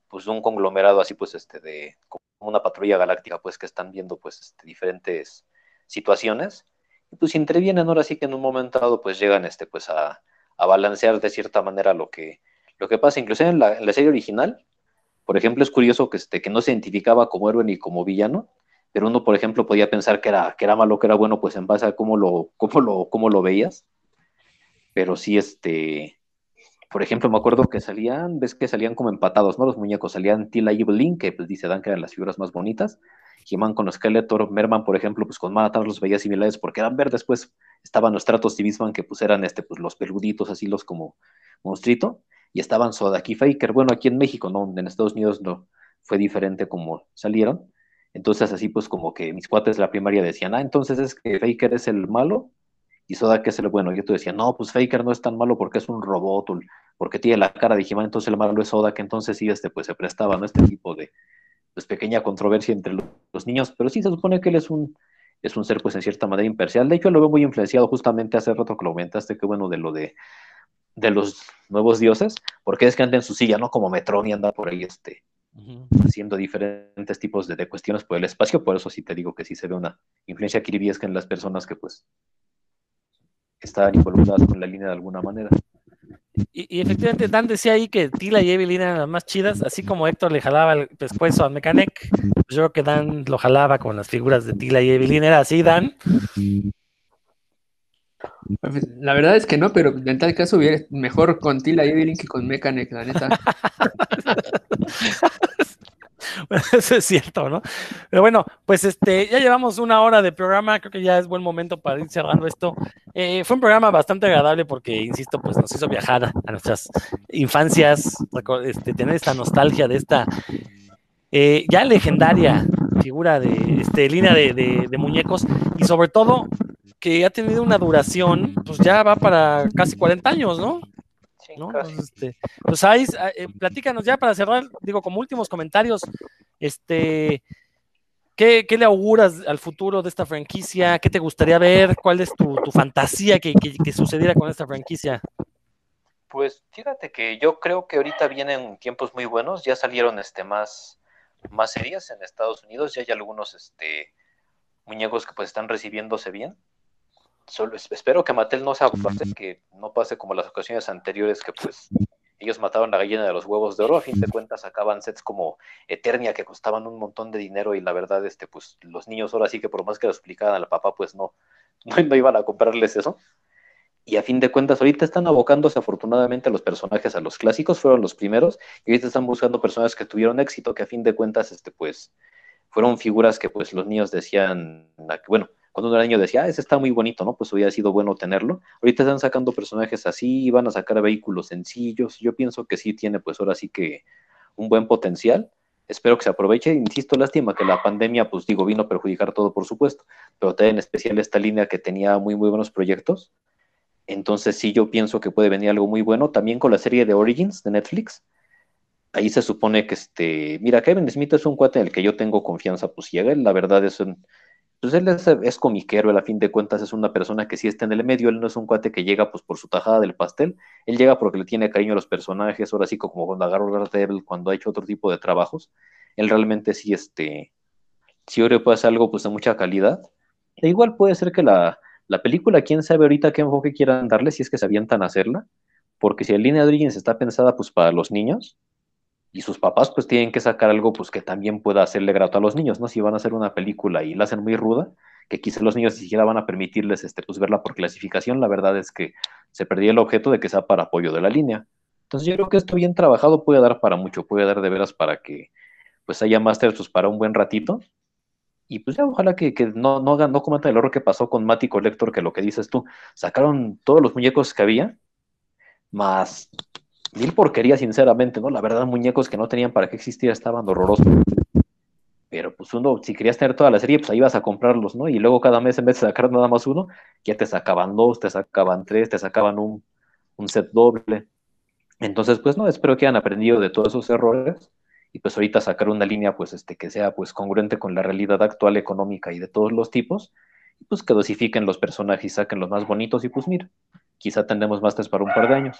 pues, un conglomerado así, pues, este, de, como una patrulla galáctica, pues, que están viendo, pues, este, diferentes situaciones. Y pues intervienen ahora sí que en un momento dado, pues, llegan, este, pues, a, a balancear de cierta manera lo que, lo que pasa. Inclusive en la, en la serie original, por ejemplo, es curioso que, este, que no se identificaba como héroe ni como villano, pero uno, por ejemplo, podía pensar que era, que era malo, que era bueno, pues en base a cómo lo, cómo lo, cómo lo veías. Pero sí, este, por ejemplo, me acuerdo que salían, ves que salían como empatados, ¿no? Los muñecos salían Tila y Evelyn, que pues dice Dan que eran las figuras más bonitas. He-Man con Skeletor, Merman, por ejemplo, pues con Manatar los veía similares porque eran verdes, pues estaban los Stratos y que pues eran este, pues los peluditos, así los como monstruito, y estaban Sodak y Faker. Bueno, aquí en México, ¿no? En Estados Unidos no fue diferente como salieron. Entonces, así pues como que mis cuates de la primaria decían, ah, entonces es que Faker es el malo y Sodak es el bueno. Y yo te decía, no, pues Faker no es tan malo porque es un robot, porque tiene la cara de He-Man, entonces el malo es Sodak. Entonces sí, este, pues se prestaba, ¿no? Este tipo de pues, pequeña controversia entre lo- los niños, pero sí se supone que él es un, es un ser pues en cierta manera imparcial. De hecho, lo veo muy influenciado justamente hace rato que lo comentaste, que bueno, de lo de, de los nuevos dioses, porque es que anda en su silla, ¿no? Como Metrón y anda por ahí este, haciendo diferentes tipos de, cuestiones por el espacio, por eso sí te digo que sí se ve una influencia kiribíesca en las personas que pues están involucradas con la línea de alguna manera. Y, efectivamente, Dan decía ahí que Tila y Evelyn eran las más chidas, así como Héctor le jalaba el pescuezo al Mechanic, pues yo creo que Dan lo jalaba con las figuras de Tila y Evelyn, ¿era así, Dan? La verdad es que no, pero en tal caso hubiera mejor con Tila y Evelyn que con Mechanic, la neta. [laughs] [laughs] eso es cierto, ¿no? Pero bueno, pues este, ya llevamos una hora de programa, creo que ya es buen momento para ir cerrando esto. Eh, fue un programa bastante agradable porque, insisto, pues nos hizo viajar a nuestras infancias, este, tener esta nostalgia de esta eh, ya legendaria figura de este, línea de, muñecos y sobre todo que ha tenido una duración, pues ya va para casi 40 años, ¿no? ¿No? este, pues ahí, eh, platícanos ya para cerrar, digo, como últimos comentarios, este, ¿qué, le auguras al futuro de esta franquicia? ¿Qué te gustaría ver? ¿Cuál es tu, fantasía que, sucediera con esta franquicia? Pues fíjate que yo creo que ahorita vienen tiempos muy buenos, ya salieron este más, más series en Estados Unidos, ya hay algunos este, muñecos que pues están recibiéndose bien solo espero que Mattel no se aparte, que no pase como las ocasiones anteriores que pues ellos mataban la gallina de los huevos de oro, a fin de cuentas sacaban sets como Eternia que costaban un montón de dinero y la verdad, este, pues los niños ahora sí que por más que lo explicaran al papá, pues [laughs] no, no, iban a comprarles eso. Y a fin de cuentas, ahorita están abocándose afortunadamente a los personajes, a los clásicos, fueron los primeros, y ahorita están buscando personajes que tuvieron éxito, que a fin de cuentas, este, pues, fueron figuras que pues los niños decían, bueno, cuando un niño decía, ah, ese está muy bonito, ¿no? Pues hubiera sido bueno tenerlo. Ahorita están sacando personajes así, van a sacar vehículos sencillos. Yo pienso que sí tiene, pues ahora sí que un buen potencial. Espero que se aproveche. Insisto, lástima que la pandemia, pues digo, vino a perjudicar todo, por supuesto, pero también en especial esta línea que tenía muy, muy buenos proyectos. Entonces sí, yo pienso que puede venir algo muy bueno. También con la serie de Origins de Netflix. Ahí se supone que este, mira, Kevin Smith es un cuate en el que yo tengo confianza, pues ciega. La verdad es un, pues él es, comiquero, él a fin de cuentas es una persona que sí está en el medio, él no es un cuate que llega pues por su tajada del pastel, él llega porque le tiene cariño a los personajes, ahora sí como cuando agarró Devil, cuando ha hecho otro tipo de trabajos, él realmente sí, este, sí ahora puede hacer algo pues de mucha calidad, e igual puede ser que la, la película, quién sabe ahorita qué enfoque quieran darle si es que se avientan a hacerla, porque si la línea de Origins está pensada pues para los niños, y sus papás pues tienen que sacar algo pues que también pueda hacerle grato a los niños, ¿no? Si van a hacer una película y la hacen muy ruda, que quizás los niños ni siquiera van a permitirles este, pues verla por clasificación, la verdad es que se perdía el objeto de que sea para apoyo de la línea. Entonces yo creo que esto bien trabajado puede dar para mucho, puede dar de veras para que pues haya Masters pues, para un buen ratito. Y pues ya ojalá que, no, no hagan, no cometan el error que pasó con Mati Collector, que lo que dices tú, sacaron todos los muñecos que había, más mil porquerías, sinceramente, ¿no? La verdad, muñecos que no tenían para qué existir estaban horrorosos. Pero pues uno, si querías tener toda la serie, pues ahí ibas a comprarlos, ¿no? Y luego cada mes, en vez de sacar nada más uno, ya te sacaban dos, te sacaban tres, te sacaban un, set doble. Entonces, pues no, espero que hayan aprendido de todos esos errores y pues ahorita sacar una línea pues este que sea pues congruente con la realidad actual económica y de todos los tipos y pues que dosifiquen los personajes y saquen los más bonitos y pues mira, quizá tendremos más para un par de años.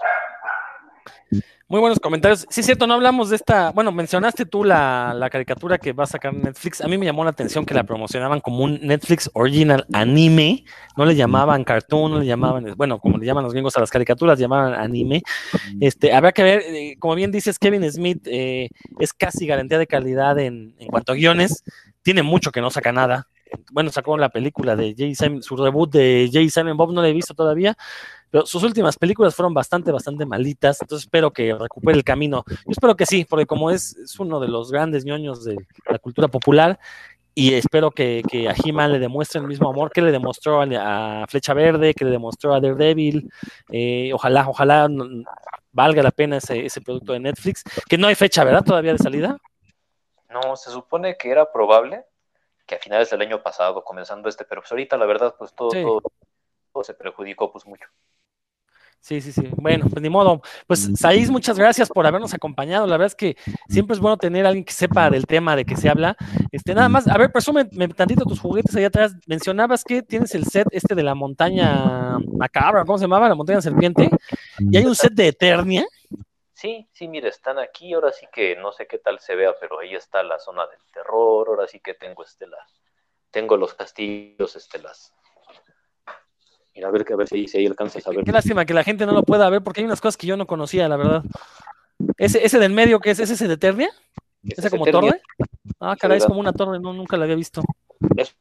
Muy buenos comentarios. Sí, es cierto, no hablamos de esta. Bueno, mencionaste tú la, caricatura que va a sacar Netflix. A mí me llamó la atención que la promocionaban como un Netflix Original Anime. No le llamaban cartoon, no le llamaban, bueno, como le llaman los gringos a las caricaturas, llamaban anime. Este, habrá que ver, eh, como bien dices, Kevin Smith eh, es casi garantía de calidad en, en cuanto a guiones. Tiene mucho que no saca nada bueno, sacó la película de Jay Simon, su reboot de Jay Simon Bob, no la he visto todavía, pero sus últimas películas fueron bastante, bastante malitas, entonces espero que recupere el camino. Yo espero que sí, porque como es, uno de los grandes ñoños de la cultura popular, y espero que, a He-Man le demuestre el mismo amor que le demostró a, Flecha Verde, que le demostró a Daredevil. Eh, ojalá, ojalá valga la pena ese producto de Netflix, que no hay fecha, ¿verdad? Todavía de salida. No, se supone que era probable, que a finales del año pasado, comenzando este, pero pues ahorita la verdad, pues todo, todo, se perjudicó pues mucho. Sí, sí, sí. Bueno, pues ni modo. Pues Saiz, muchas gracias por habernos acompañado. La verdad es que siempre es bueno tener a alguien que sepa del tema de que se habla. Este, nada más, a ver, presume tantito tus juguetes allá atrás. Mencionabas que tienes el set este de la montaña macabra, ¿cómo se llamaba? La montaña serpiente. Y hay un set de Eternia. Sí, sí, mire, están aquí, ahora sí que no sé qué tal se vea, pero ahí está la zona del terror, ahora sí que tengo este tengo los castillos, este las Mira, a ver, a ver si, ahí alcanzas a ver. Qué lástima que la gente no lo pueda ver porque hay unas cosas que yo no conocía, la verdad. ¿Ese, ese del medio qué es? ¿Es ese de Eternia? ¿Ese como torre? Ah, caray, es como una torre, no, nunca la había visto. Es,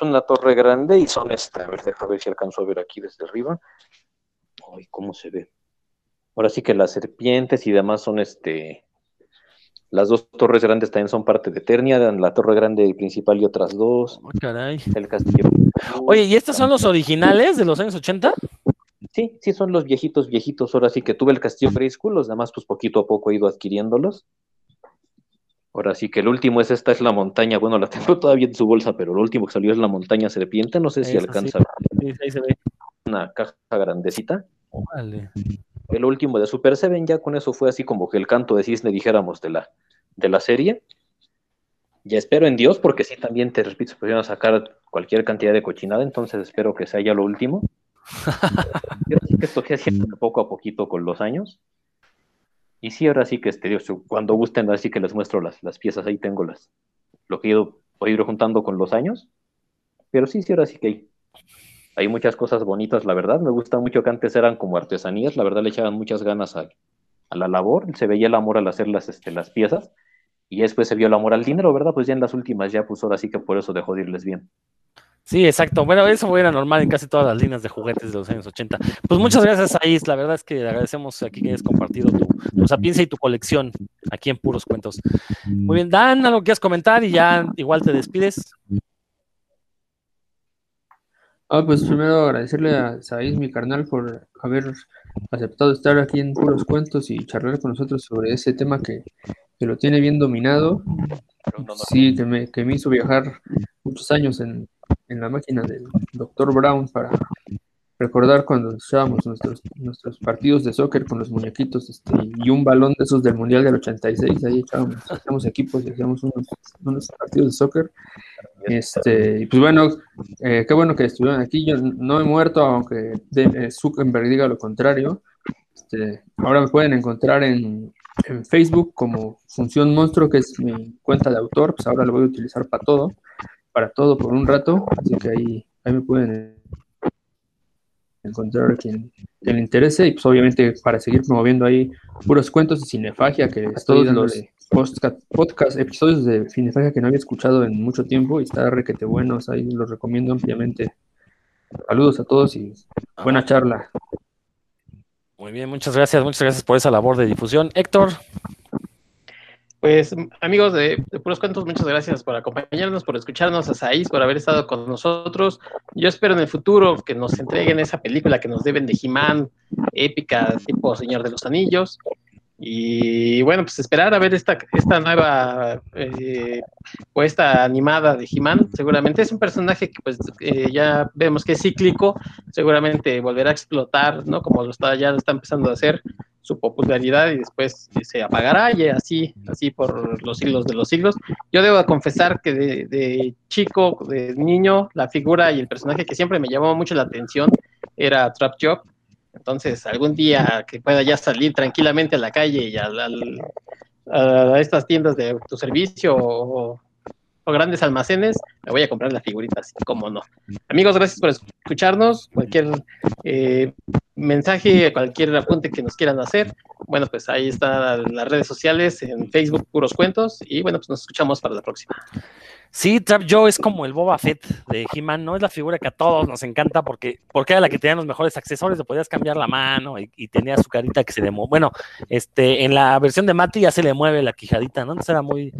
una torre grande y son esta. A ver, deja ver si alcanzo a ver aquí desde arriba. Ay, ¿cómo se ve? Ahora sí que las serpientes y demás son este las dos torres grandes también son parte de Eternia, la torre grande principal y otras dos. Oh, caray. El castillo. Oye, ¿y estos son los originales de los años 80? Sí, sí, son los viejitos, viejitos. Ahora sí que tuve el castillo School, los demás, pues poquito a poco he ido adquiriéndolos. Ahora sí que el último es esta, es la montaña. Bueno, la tengo [laughs] todavía en su bolsa, pero el último que salió es la montaña serpiente. No sé si alcanza sí. ahí se ve. Una caja grandecita. Vale el último de Super Seven, ya con eso fue así como que el canto de cisne, dijéramos, de la, de la serie. Ya espero en Dios, porque sí, también te repito, se pudieron sacar cualquier cantidad de cochinada, entonces espero que sea ya lo último. [laughs] Yo sí que esto haciendo poco a poquito con los años. Y sí, ahora sí que este, cuando gusten, así que les muestro las, las piezas, ahí tengo las, lo que he ido, he ido juntando con los años. Pero sí, sí, ahora sí que hay, hay muchas cosas bonitas, la verdad. Me gusta mucho que antes eran como artesanías, la verdad le echaban muchas ganas a, la labor, se veía el amor al hacer las, este, las piezas y después se vio el amor al dinero, ¿verdad? Pues ya en las últimas ya pues ahora que por eso dejó de irles bien. Sí, exacto. Bueno, eso era normal en casi todas las líneas de juguetes de los años 80. Pues muchas gracias, Ais. La verdad es que agradecemos aquí que hayas compartido tu, tu sapiencia y tu colección aquí en Puros Cuentos. Muy bien, Dan, algo que quieras comentar y ya igual te despides. Ah, pues primero agradecerle a Saiz, mi carnal, por haber aceptado estar aquí en Puros Cuentos y charlar con nosotros sobre ese tema que, lo tiene bien dominado. Sí, que me, que me hizo viajar muchos años en, en la máquina del Dr. Brown para recordar cuando echábamos nuestros, nuestros partidos de soccer con los muñequitos este, y un balón de esos del Mundial del 86, ahí echábamos, equipos y hacíamos unos, unos, partidos de soccer. Este, y pues bueno, eh, qué bueno que estuvieron aquí. Yo no he muerto, aunque de, eh, Zuckerberg diga lo contrario. Este, ahora me pueden encontrar en, en Facebook como Función Monstruo, que es mi cuenta de autor. Pues ahora lo voy a utilizar para todo, para todo por un rato. Así que ahí, ahí me pueden encontrar a quien, le interese y pues obviamente para seguir promoviendo ahí puros cuentos de cinefagia que todos los podcast, podcast, episodios de cinefagia que no había escuchado en mucho tiempo y está requete buenos, ahí los recomiendo ampliamente. Saludos a todos y buena charla. Muy bien, muchas gracias, muchas gracias por esa labor de difusión. Héctor. Pues amigos de, Puros Cuentos, muchas gracias por acompañarnos, por escucharnos a Saiz, por haber estado con nosotros. Yo espero en el futuro que nos entreguen esa película que nos deben de He-Man, épica, tipo Señor de los Anillos. Y bueno, pues esperar a ver esta, esta nueva eh, o esta animada de He-Man. Seguramente es un personaje que pues eh, ya vemos que es cíclico, seguramente volverá a explotar, ¿no? Como lo está, ya lo está empezando a hacer su popularidad y después se apagará y así, así por los siglos de los siglos. Yo debo confesar que de, chico, de niño, la figura y el personaje que siempre me llamó mucho la atención era Trap Job. Entonces, algún día que pueda ya salir tranquilamente a la calle y a, a estas tiendas de autoservicio o, o grandes almacenes, me voy a comprar las figuritas, como no. Amigos, gracias por escucharnos. Cualquier eh, mensaje, cualquier apunte que nos quieran hacer, bueno, pues ahí están las redes sociales, en Facebook, puros cuentos, y bueno, pues nos escuchamos para la próxima. Sí, Trap Joe es como el Boba Fett de He-Man, ¿no? Es la figura que a todos nos encanta porque, porque era la que tenía los mejores accesorios, le podías cambiar la mano y, tenía su carita que se le mueve. Bueno, este, en la versión de Mati ya se le mueve la quijadita, ¿no? Entonces era muy,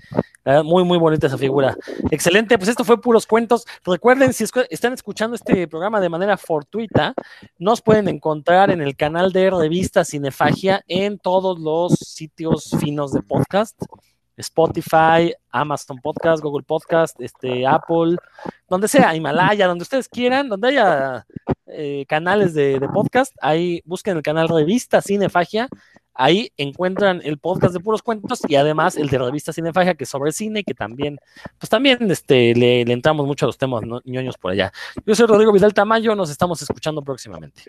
muy, muy bonita esa figura. Excelente, pues esto fue puros cuentos. Recuerden, si están escuchando este programa de manera fortuita, nos pueden encontrar en el canal de revista Cinefagia en todos los sitios finos de podcast. Spotify, Amazon Podcast, Google Podcast, este, Apple, donde sea, Himalaya, donde ustedes quieran, donde haya eh, canales de, podcast. Ahí busquen el canal Revista Cinefagia. Ahí encuentran el podcast de puros cuentos y además el de Revista Cinefagia, que es sobre cine, que también, pues también este, le, le entramos mucho a los temas ¿no? ñoños por allá. Yo soy Rodrigo Vidal Tamayo, nos estamos escuchando próximamente.